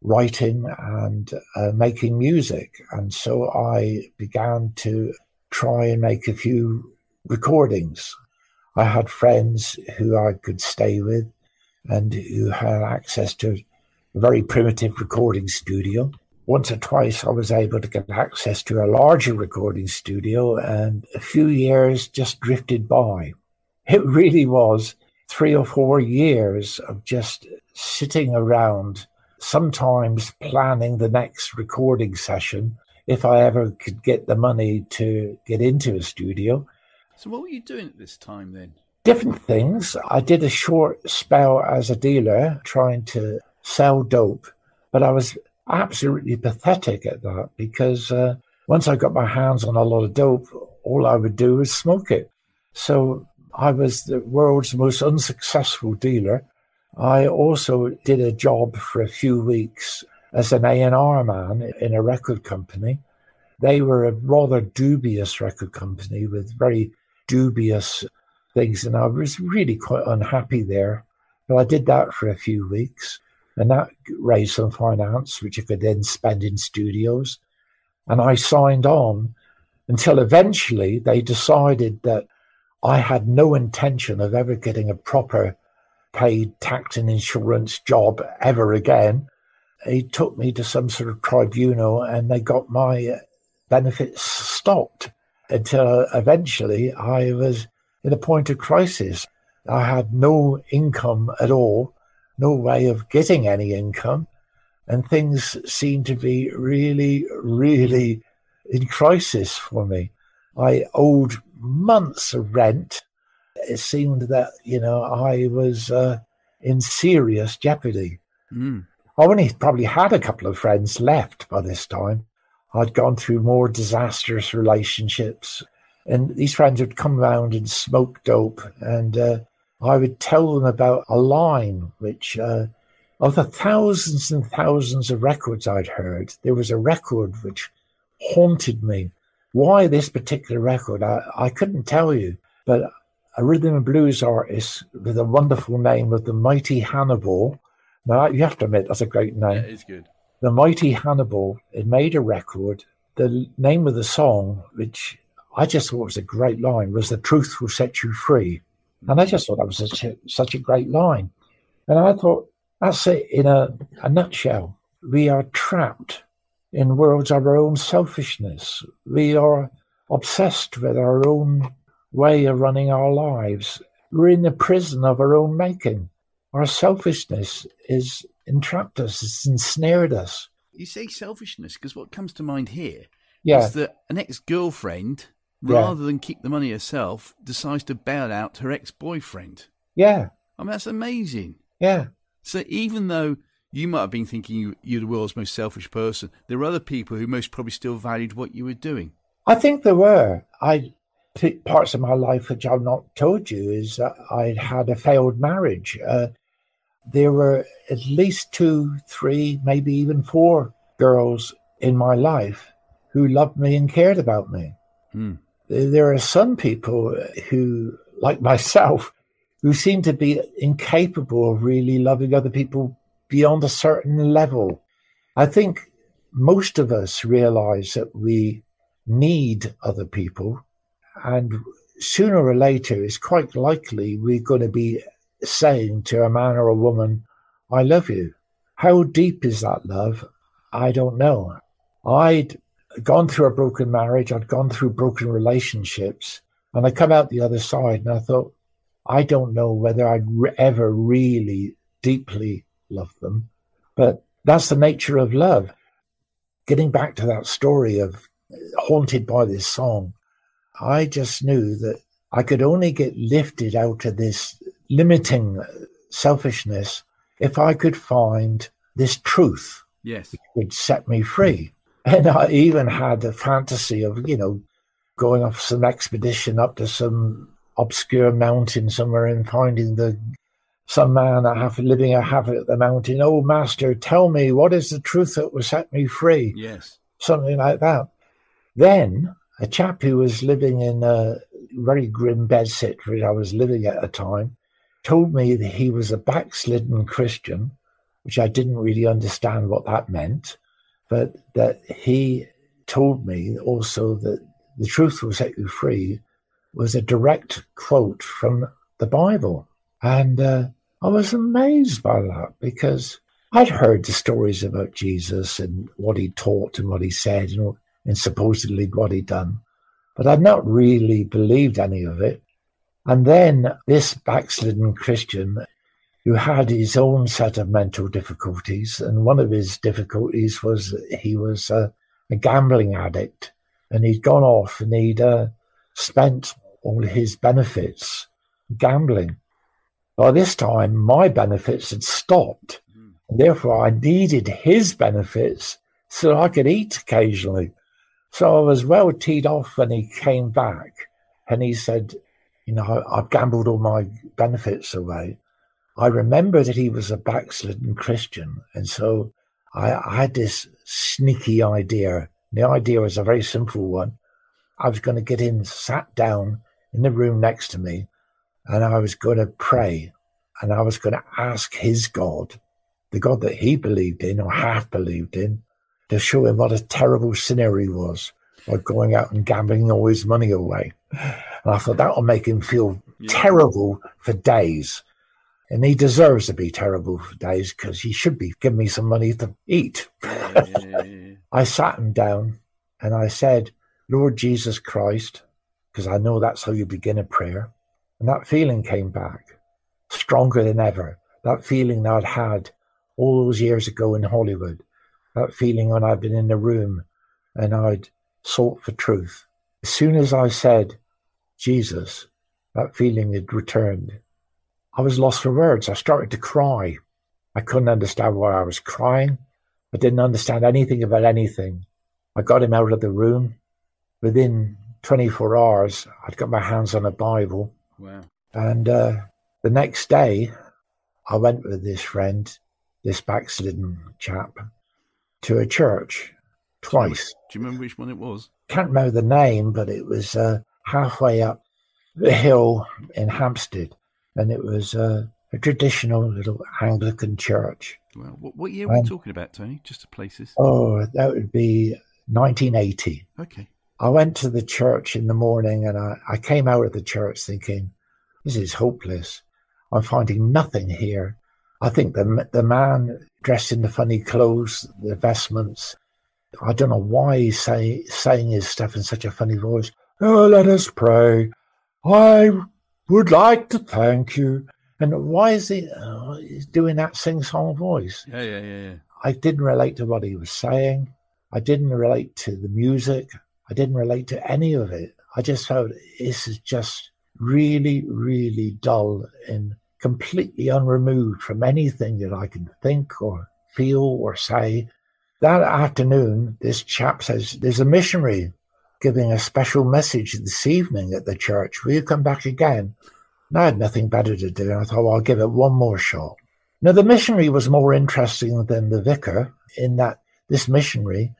writing and uh, making music. And so I began to try and make a few recordings. I had friends who I could stay with and who had access to a very primitive recording studio. Once or twice, I was able to get access to a larger recording studio, and a few years just drifted by. It really was three or four years of just sitting around, sometimes planning the next recording session, if I ever could get the money to get into a studio. So, what were you doing at this time then? Different things. I did a short spell as a dealer trying to sell dope, but I was absolutely pathetic at that because uh, once I got my hands on a lot of dope, all I would do was smoke it. So I was the world's most unsuccessful dealer. I also did a job for a few weeks as an A&R man in a record company. They were a rather dubious record company with very dubious things, and I was really quite unhappy there. But I did that for a few weeks, and that raised some finance, which I could then spend in studios. And I signed on until eventually they decided that I had no intention of ever getting a proper paid tax and insurance job ever again. He took me to some sort of tribunal and they got my benefits stopped until eventually I was in a point of crisis. I had no income at all, no way of getting any income, and things seemed to be really, really in crisis for me. I owed months of rent. It seemed that, you know, I was uh, in serious jeopardy. Mm. I only probably had a couple of friends left by this time. I'd gone through more disastrous relationships, and these friends would come round and smoke dope, and uh, I would tell them about a line which, uh, of the thousands and thousands of records I'd heard, there was a record which haunted me. Why this particular record, I, I couldn't tell you, but a rhythm and blues artist with a wonderful name of the Mighty Hannibal. Now, you have to admit, that's a great name. Yeah, it's good. The Mighty Hannibal, it made a record. The name of the song, which I just thought it was a great line, was The Truth Will Set You Free. And I mm. just thought that was such a, such a great line. And I thought, that's it in a, a nutshell. We are trapped in worlds of our own selfishness. We are obsessed with our own way of running our lives. We're in the prison of our own making. Our selfishness is entrapped us, it's ensnared us. You say selfishness because what comes to mind here yeah. is that an ex girlfriend, rather yeah. than keep the money herself, decides to bail out her ex boyfriend. Yeah. I mean, that's amazing. Yeah. So even though you might have been thinking you, you're the world's most selfish person, there were other people who most probably still valued what you were doing. I think there were. I parts of my life which I've not told you is that I'd had a failed marriage. Uh, there were at least two, three, maybe even four girls in my life who loved me and cared about me. Hmm. There are some people who, like myself, who seem to be incapable of really loving other people beyond a certain level. I think most of us realize that we need other people, and sooner or later, it's quite likely we're going to be saying to a man or a woman, I love you. How deep is that love? I don't know. I'd gone through a broken marriage, I'd gone through broken relationships, and I come out the other side and I thought, I don't know whether I'd re- ever really deeply love them, but that's the nature of love. Getting back to that story of uh, haunted by this song, I just knew that I could only get lifted out of this limiting uh, selfishness if I could find this truth. Yes. Which would set me free. And I even had a fantasy of, you know, going off some expedition up to some obscure mountain somewhere and finding the some man I have living a habit at the mountain. Oh, master, tell me what is the truth that will set me free? Yes, something like that. Then a chap who was living in a very grim bedsit where I was living at a time told me that he was a backslidden Christian, which I didn't really understand what that meant, but that he told me also that the truth will set you free was a direct quote from the Bible. And uh, I was amazed by that because I'd heard the stories about Jesus and what he taught and what he said and, and supposedly what he'd done, but I'd not really believed any of it. And then this backslidden Christian who had his own set of mental difficulties, and one of his difficulties was he was a, a gambling addict, and he'd gone off and he'd uh, spent all his benefits gambling. By this time, my benefits had stopped. And therefore, I needed his benefits so I could eat occasionally. So I was well teed off when he came back and he said, You know, I've gambled all my benefits away. I remember that he was a backslidden Christian. And so I, I had this sneaky idea. The idea was a very simple one. I was going to get him sat down in the room next to me and I was going to pray and I was going to ask his God, the God that he believed in or half believed in, to show him what a terrible sinner he was by going out and gambling all his money away. And I thought that will make him feel yeah. terrible for days. And he deserves to be terrible for days because he should be giving me some money to eat. Yeah, I sat him down and I said, Lord Jesus Christ, because I know that's how you begin a prayer. And that feeling came back stronger than ever. That feeling that I'd had all those years ago in Hollywood. That feeling when I'd been in the room and I'd sought for truth. As soon as I said, Jesus, that feeling had returned. I was lost for words. I started to cry. I couldn't understand why I was crying. I didn't understand anything about anything. I got him out of the room. Within 24 hours, I'd got my hands on a Bible. Wow. And uh, the next day, I went with this friend, this backslidden chap, to a church twice. Do you remember which one it was? Can't remember the name, but it was uh, halfway up the hill in Hampstead, and it was uh, a traditional little Anglican church. Well, what, what year were we talking about, Tony? Just the places. Oh, that would be 1980. Okay. I went to the church in the morning and I, I came out of the church thinking, this is hopeless. I'm finding nothing here. I think the, the man dressed in the funny clothes, the vestments, I don't know why he's say, saying his stuff in such a funny voice. Oh, let us pray. I would like to thank you. And why is he uh, he's doing that sing song voice? Yeah, yeah, yeah, yeah. I didn't relate to what he was saying. I didn't relate to the music. I didn't relate to any of it. I just felt this is just really, really dull and completely unremoved from anything that I can think or feel or say. That afternoon, this chap says, There's a missionary giving a special message this evening at the church. Will you come back again? And I had nothing better to do. I thought, well, I'll give it one more shot. Now, the missionary was more interesting than the vicar in that this missionary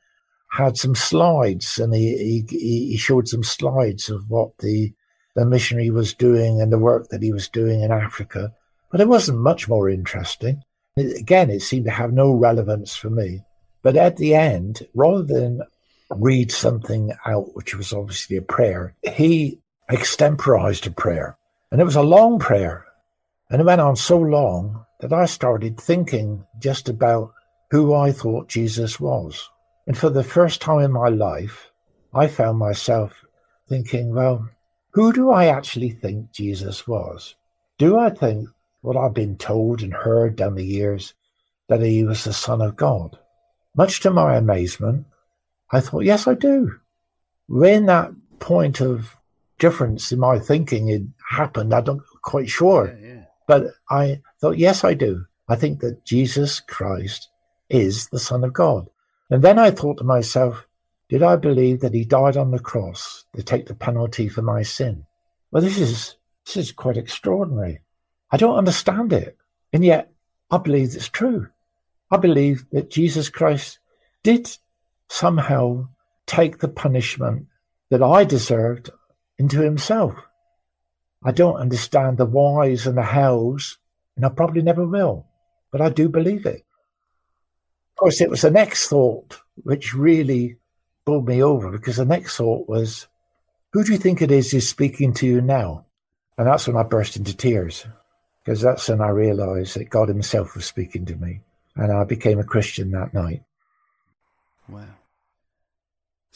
had some slides and he, he, he showed some slides of what the, the missionary was doing and the work that he was doing in Africa. But it wasn't much more interesting. It, again, it seemed to have no relevance for me. But at the end, rather than read something out, which was obviously a prayer, he extemporized a prayer. And it was a long prayer. And it went on so long that I started thinking just about who I thought Jesus was. And for the first time in my life, I found myself thinking, well, who do I actually think Jesus was? Do I think what I've been told and heard down the years that he was the Son of God? Much to my amazement, I thought, yes, I do. When that point of difference in my thinking had happened, I don't quite sure. Yeah, yeah. But I thought, yes, I do. I think that Jesus Christ is the Son of God. And then I thought to myself, did I believe that he died on the cross to take the penalty for my sin? Well, this is this is quite extraordinary. I don't understand it. And yet I believe it's true. I believe that Jesus Christ did somehow take the punishment that I deserved into himself. I don't understand the whys and the hows, and I probably never will, but I do believe it. Of course, it was the next thought which really bowled me over because the next thought was, who do you think it is who's speaking to you now? And that's when I burst into tears because that's when I realized that God Himself was speaking to me. And I became a Christian that night. Wow.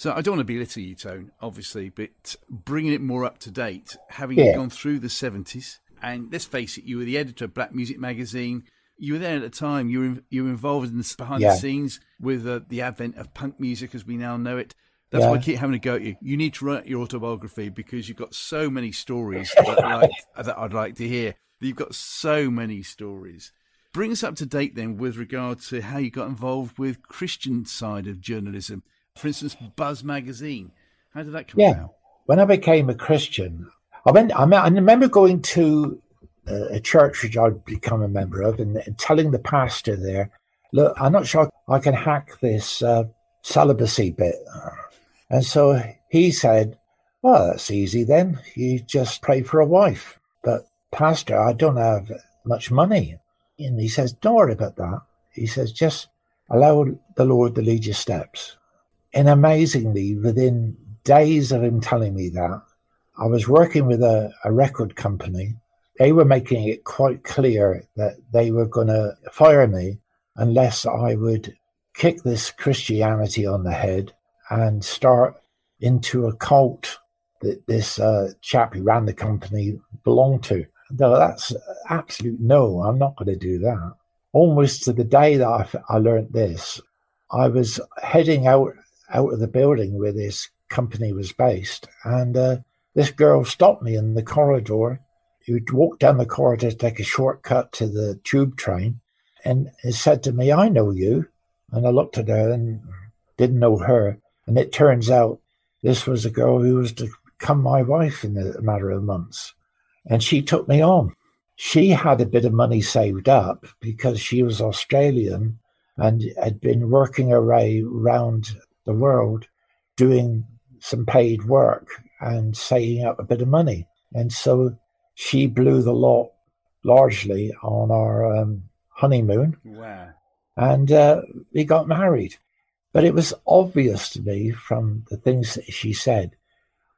So I don't want to belittle you, Tone, obviously, but bringing it more up to date, having yeah. gone through the 70s, and let's face it, you were the editor of Black Music Magazine, you were there at the time. You were you were involved in the behind yeah. the scenes with uh, the advent of punk music as we now know it. That's Yeah. why I keep having to go at you. You need to write your autobiography because you've got so many stories that, like, that I'd like to hear. You've got so many stories. Bring us up to date then with regard to how you got involved with Christian side of journalism. For instance, Buzz magazine. How did that come Yeah. about? When I became a Christian, I went. I, me- I remember going to uh, a church which I'd become a member of, and, and telling the pastor there, "Look, I'm not sure I can hack this uh, celibacy bit." And so he said, "Well, that's easy then. You just pray for a wife." But pastor, I don't have much money, and he says, "Don't worry about that." He says, "Just allow the Lord to lead your steps." And amazingly, within days of him telling me that, I was working with a, a record company. They were making it quite clear that they were going to fire me unless I would kick this Christianity on the head and start into a cult that this uh, chap who ran the company belonged to. No, that's absolute no. I'm not going to do that. Almost to the day that I, I learned this, I was heading out out of the building where this company was based, and uh, this girl stopped me in the corridor. You'd walk down the corridor take a shortcut to the tube train, and said to me, "I know you." And I looked at her and didn't know her, and it turns out this was a girl who was to become my wife in a matter of months, and she took me on. She had a bit of money saved up because she was Australian and had been working her way around the world doing some paid work and saving up a bit of money. And so she blew the lot largely on our um, honeymoon Wow. and uh, we got married. But it was obvious to me from the things that she said,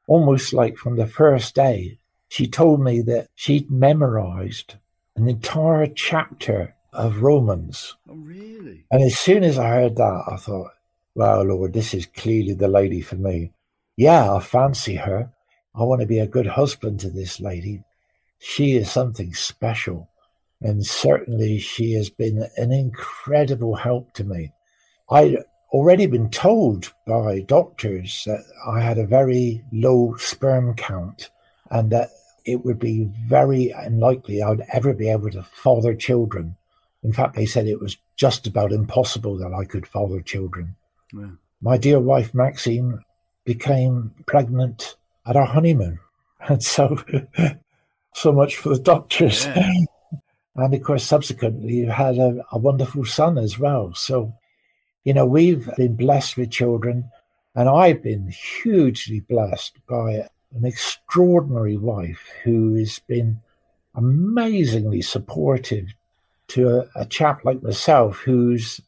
almost like from the first day, she told me that she'd memorized an entire chapter of Romans. Oh, really? And as soon as I heard that, I thought, wow, Lord, this is clearly the lady for me. Yeah, I fancy her. I want to be a good husband to this lady. She is something special. And certainly she has been an incredible help to me. I'd already been told by doctors that I had a very low sperm count and that it would be very unlikely I'd ever be able to father children. In fact, they said it was just about impossible that I could father children. My dear wife, Maxine, became pregnant at our honeymoon. And so, so much for the doctors. Yeah. And of course, subsequently, you had a, a wonderful son as well. So, you know, we've been blessed with children, and I've been hugely blessed by an extraordinary wife who has been amazingly supportive to a, a chap like myself whose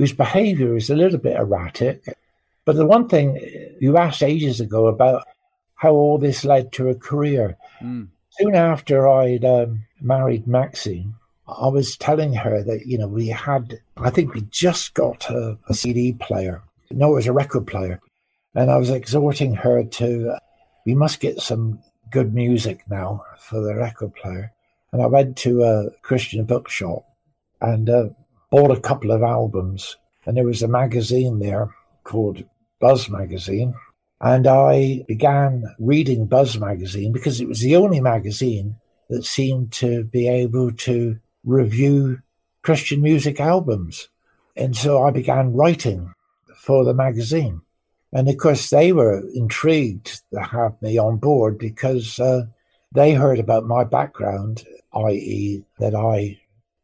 whose behavior is a little bit erratic. But the one thing you asked ages ago about how all this led to a career. Mm. Soon after I'd um, married Maxine, I was telling her that, you know, we had, I think we just got a, a CD player. No, it was a record player. And I was exhorting her to, we must get some good music now for the record player. And I went to a Christian bookshop and uh, bought a couple of albums. And there was a magazine there called Buzz Magazine. And I began reading Buzz Magazine because it was the only magazine that seemed to be able to review Christian music albums. And so I began writing for the magazine. And of course, they were intrigued to have me on board because uh, they heard about my background, i.e., that I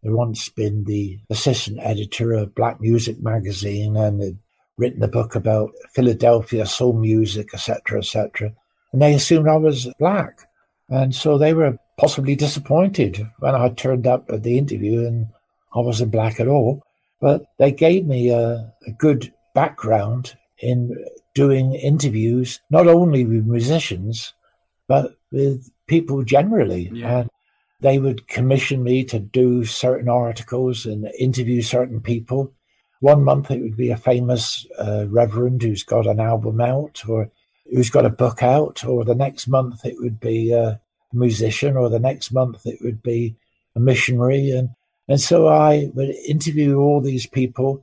had once been the assistant editor of Black Music magazine and had written a book about Philadelphia soul music, etc., etc. And they assumed I was black. And so they were possibly disappointed when I turned up at the interview and I wasn't black at all. But they gave me a, a good background in doing interviews, not only with musicians, but with people generally. Yeah. And they would commission me to do certain articles and interview certain people. One month it would be a famous uh, reverend who's got an album out or who's got a book out, or the next month it would be a musician, or the next month it would be a missionary. And, and so I would interview all these people.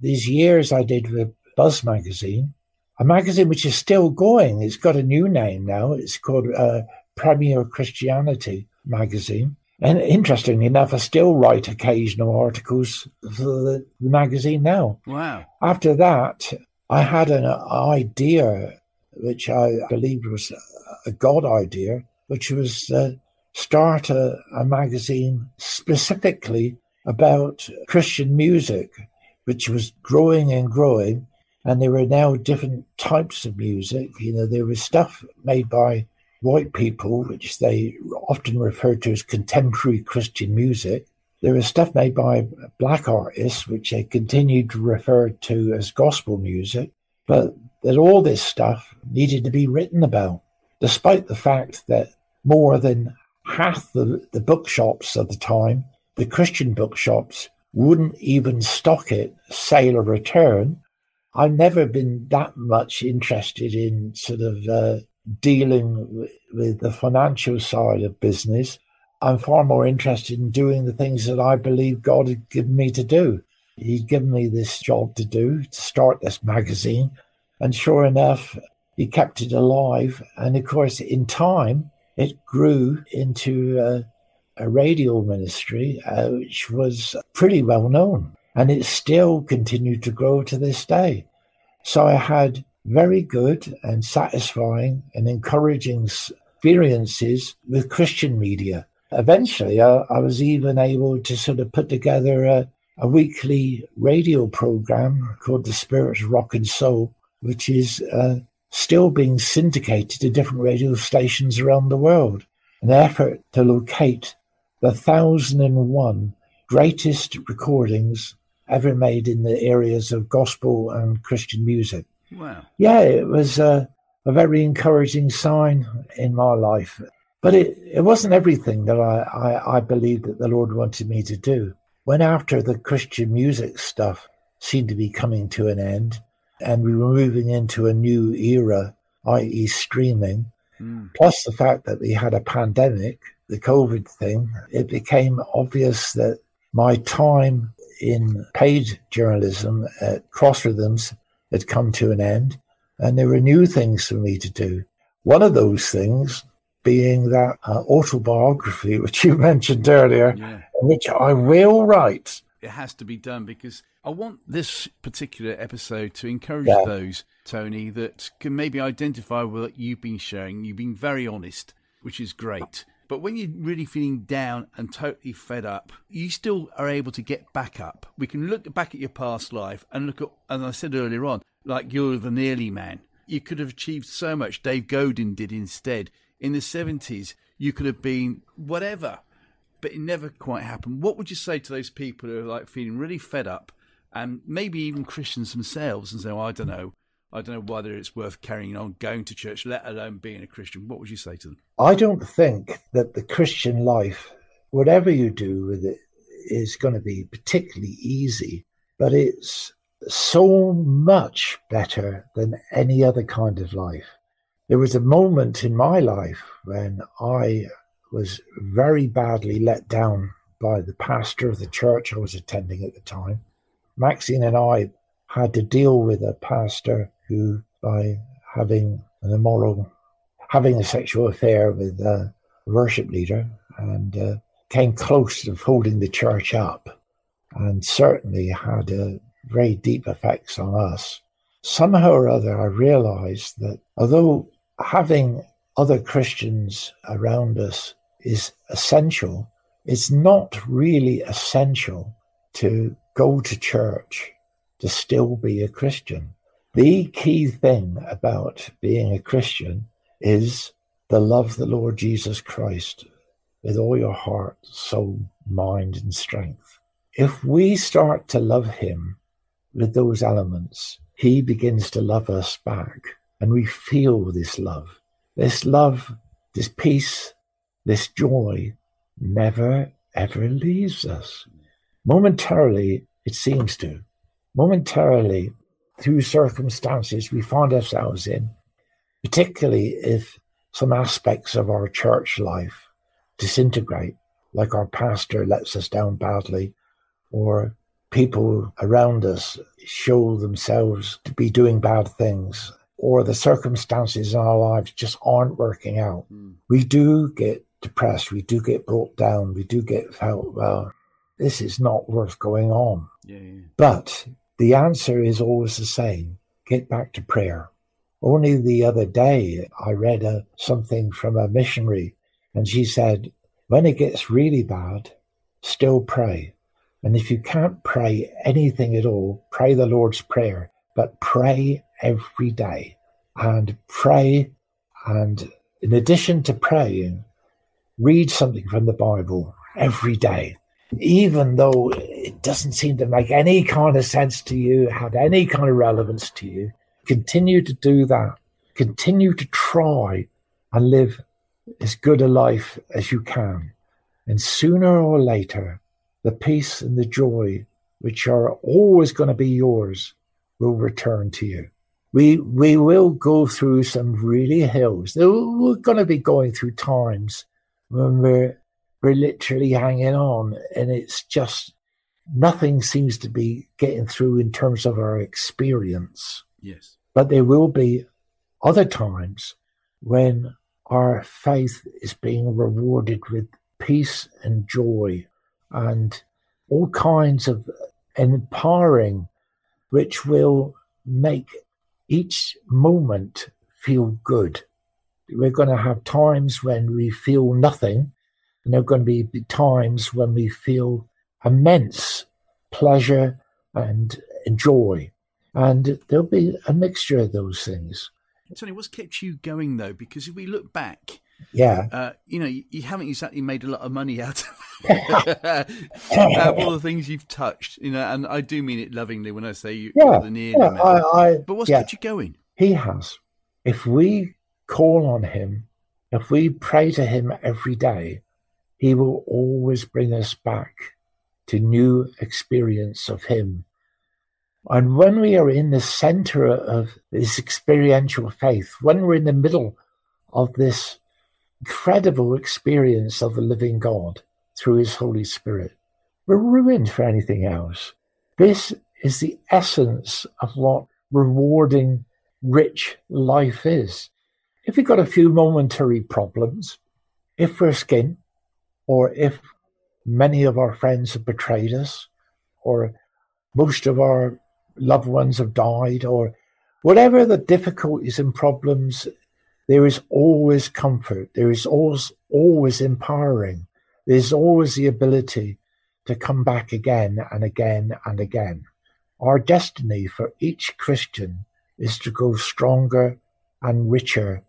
These years I did with Buzz magazine, a magazine which is still going. It's got a new name now. It's called uh, Premier Christianity magazine. And interestingly enough, I still write occasional articles for the, the magazine now. Wow. After that, I had an idea, which I believed was a God idea, which was uh, start a, a magazine specifically about Christian music, which was growing and growing. And there were now different types of music. You know, there was stuff made by white people, which they often refer to as contemporary Christian music. There was stuff made by black artists, which they continued to refer to as gospel music, but that all this stuff needed to be written about, despite the fact that more than half the, the bookshops of the time, the Christian bookshops, wouldn't even stock it, sale or return. I've never been that much interested in sort of uh, dealing with the financial side of business. I'm far more interested in doing the things that I believe God had given me to do. He'd given me this job to do, to start this magazine. And sure enough, he kept it alive. And of course, in time, it grew into a, a radio ministry, uh, which was pretty well known. And it still continued to grow to this day. So I had very good and satisfying and encouraging experiences with Christian media. Eventually, I, I was even able to sort of put together a, a weekly radio program called The Spirit of Rock and Soul, which is uh, still being syndicated to different radio stations around the world. An effort to locate the thousand and one greatest recordings ever made in the areas of gospel and Christian music. Wow. Yeah, it was a, a very encouraging sign in my life. But it, it wasn't everything that I, I, I believed that the Lord wanted me to do. When after the Christian music stuff seemed to be coming to an end, and we were moving into a new era, i.e., streaming, mm. plus the fact that we had a pandemic, the COVID thing, it became obvious that my time in paid journalism at Cross Rhythms had come to an end, and there were new things for me to do. One of those things being that uh, autobiography, which you mentioned earlier, yeah. which I will write. It has to be done because I want this particular episode to encourage yeah. those, Tony, that can maybe identify with what you've been sharing. You've been very honest, which is great. But when you're really feeling down and totally fed up, you still are able to get back up. We can look back at your past life and look at, as I said earlier on, like you're the nearly man. You could have achieved so much. Dave Godin did instead. In the 70s, you could have been whatever, but it never quite happened. What would you say to those people who are like feeling really fed up and maybe even Christians themselves and say, I don't know, I don't know whether it's worth carrying on going to church, let alone being a Christian. What would you say to them? I don't think that the Christian life, whatever you do with it, is going to be particularly easy, but it's so much better than any other kind of life. There was a moment in my life when I was very badly let down by the pastor of the church I was attending at the time. Maxine and I had to deal with a pastor who, by having an immoral, having a sexual affair with a worship leader, and uh, came close to holding the church up, and certainly had uh, very deep effects on us. Somehow or other, I realized that although having other Christians around us is essential, it's not really essential to go to church to still be a Christian. The key thing about being a Christian is to love the Lord Jesus Christ with all your heart, soul, mind, and strength. If we start to love Him with those elements, He begins to love us back. And we feel this love. This love, this peace, this joy never, ever leaves us. Momentarily, it seems to. Momentarily, through circumstances we find ourselves in, particularly if some aspects of our church life disintegrate, like our pastor lets us down badly, or people around us show themselves to be doing bad things. or the circumstances in our lives just aren't working out, mm. we do get depressed, we do get brought down, we do get felt, well, this is not worth going on. Yeah, yeah. But the answer is always the same get back to prayer. Only the other day, I read a, something from a missionary, and she said, when it gets really bad, still pray. And if you can't pray anything at all, pray the Lord's Prayer, but pray every day and pray. And in addition to praying, read something from the Bible every day even though it doesn't seem to make any kind of sense to you, had any kind of relevance to you, continue to do that. Continue to try and live as good a life as you can. And sooner or later, the peace and the joy, which are always going to be yours, will return to you. We, we will go through some really hills. We're going to be going through times when we're we're literally hanging on, and it's just nothing seems to be getting through in terms of our experience. Yes. But there will be other times when our faith is being rewarded with peace and joy and all kinds of empowering, which will make each moment feel good. We're going to have times when we feel nothing and there are going to be times when we feel immense pleasure and joy. And there'll be a mixture of those things. Tony, what's kept you going though? Because if we look back, yeah, uh, you know, you, you, haven't exactly made a lot of money out of all the things you've touched, you know, and I do mean it lovingly when I say you, yeah, the near yeah, I, I, But what's yeah. kept you going? He has. If we call on him, if we pray to him every day, he will always bring us back to new experience of Him. And when we are in the center of this experiential faith, when we're in the middle of this incredible experience of the living God through His Holy Spirit, we're ruined for anything else. This is the essence of what rewarding, rich life is. If we've got a few momentary problems, if we're skint, or if many of our friends have betrayed us, or most of our loved ones have died, or whatever the difficulties and problems, there is always comfort. There is always, always empowering. There's always the ability to come back again and again and again. Our destiny for each Christian is to grow stronger and richer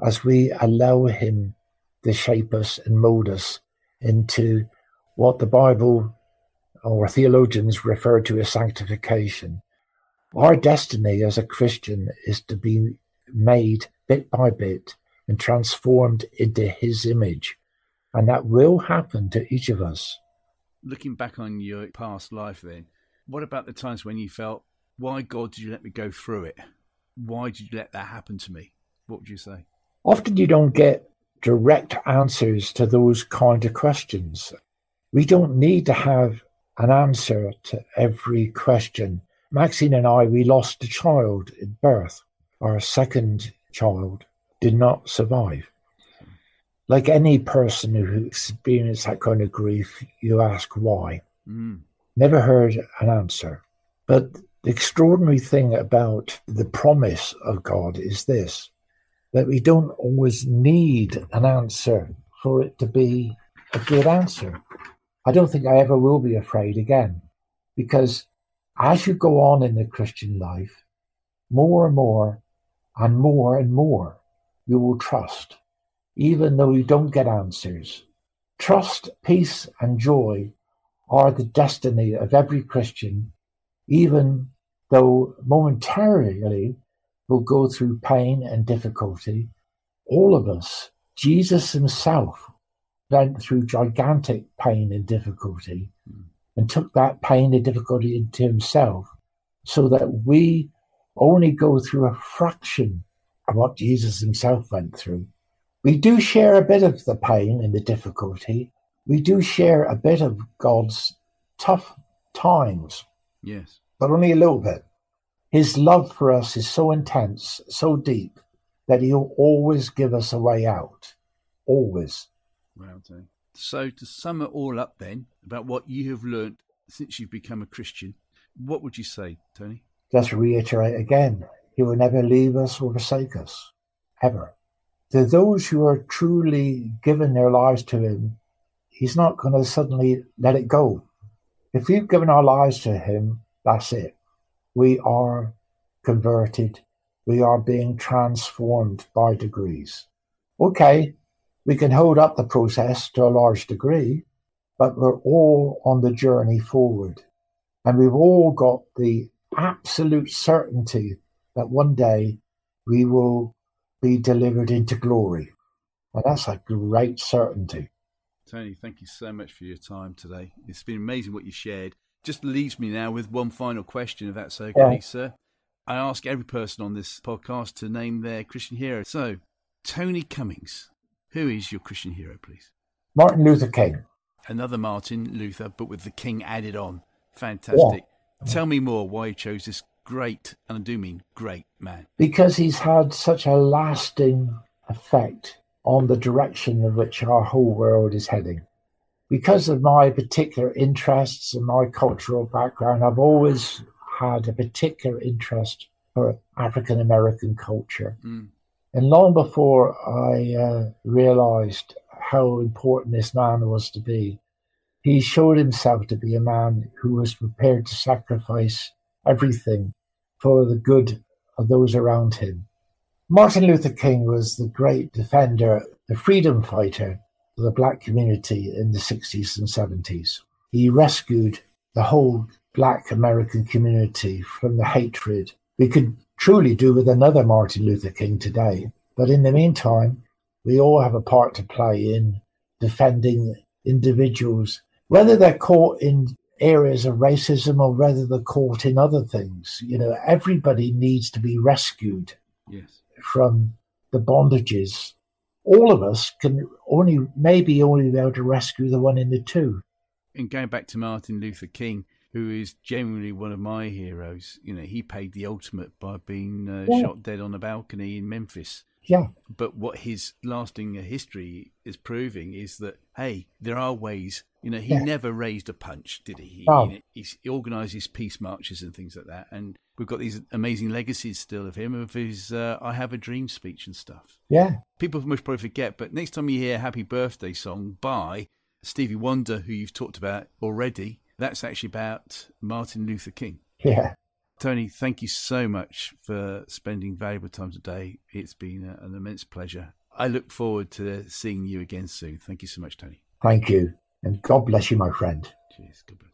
as we allow Him to shape us and mold us into what the Bible or theologians refer to as sanctification. Our destiny as a Christian is to be made bit by bit and transformed into his image. And that will happen to each of us. Looking back on your past life, then, what about the times when you felt, why, God, did you let me go through it? Why did you let that happen to me? What would you say? Often you don't get direct answers to those kind of questions. We don't need to have an answer to every question. Maxine and I, we lost a child at birth. Our second child did not survive. Like any person who experienced that kind of grief, you ask why. Mm. Never heard an answer. But the extraordinary thing about the promise of God is this that we don't always need an answer for it to be a good answer. I don't think I ever will be afraid again because as you go on in the Christian life, more and more and more and more you will trust, even though you don't get answers. Trust, peace, and joy are the destiny of every Christian, even though momentarily will go through pain and difficulty. All of us, Jesus himself went through gigantic pain and difficulty mm. and took that pain and difficulty into himself so that we only go through a fraction of what Jesus himself went through. We do share a bit of the pain and the difficulty. We do share a bit of God's tough times. Yes. But only a little bit. His love for us is so intense, so deep, that he'll always give us a way out. Always. Well done. So, to sum it all up then, about what you have learnt since you've become a Christian, what would you say, Tony? Just reiterate again, he will never leave us or forsake us, ever. To those who are truly given their lives to him, he's not going to suddenly let it go. If we've given our lives to him, that's it. We are converted. We are being transformed by degrees. Okay, we can hold up the process to a large degree, but we're all on the journey forward. And we've all got the absolute certainty that one day we will be delivered into glory. And that's a great certainty. Tony, thank you so much for your time today. It's been amazing what you shared. Just leaves me now with one final question, if that's okay, yeah. sir. I ask every person on this podcast to name their Christian hero. So, Tony Cummings, who is your Christian hero, please? Martin Luther King. Another Martin Luther, but with the King added on. Fantastic. Yeah. Tell me more why you chose this great, and I do mean great man. Because he's had such a lasting effect on the direction in which our whole world is heading. Because of my particular interests and my cultural background, I've always had a particular interest for African American culture. Mm. And long before I uh, realized how important this man was to be, he showed himself to be a man who was prepared to sacrifice everything for the good of those around him. Martin Luther King was the great defender, the freedom fighter the black community in the 60s and 70s. He rescued the whole black American community from the hatred we could truly do with another Martin Luther King today. But in the meantime, we all have a part to play in defending individuals, whether they're caught in areas of racism or whether they're caught in other things. You know, everybody needs to be rescued yes. from the bondages. All of us can only, maybe only be able to rescue the one in the two. And going back to Martin Luther King, who is genuinely one of my heroes, you know, he paid the ultimate by being uh, yeah. shot dead on a balcony in Memphis. Yeah. But what his lasting history is proving is that, hey, there are ways. You know, he yeah. never raised a punch, did he? He, oh. he, he organised his peace marches and things like that. And we've got these amazing legacies still of him, of his uh, I Have a Dream speech and stuff. Yeah. People most probably forget, but next time you hear Happy Birthday song by Stevie Wonder, who you've talked about already, that's actually about Martin Luther King. Yeah. Tony, thank you so much for spending valuable time today. It's been a, an immense pleasure. I look forward to seeing you again soon. Thank you so much, Tony. Thank you. And God bless you, my friend. Cheers. God bless.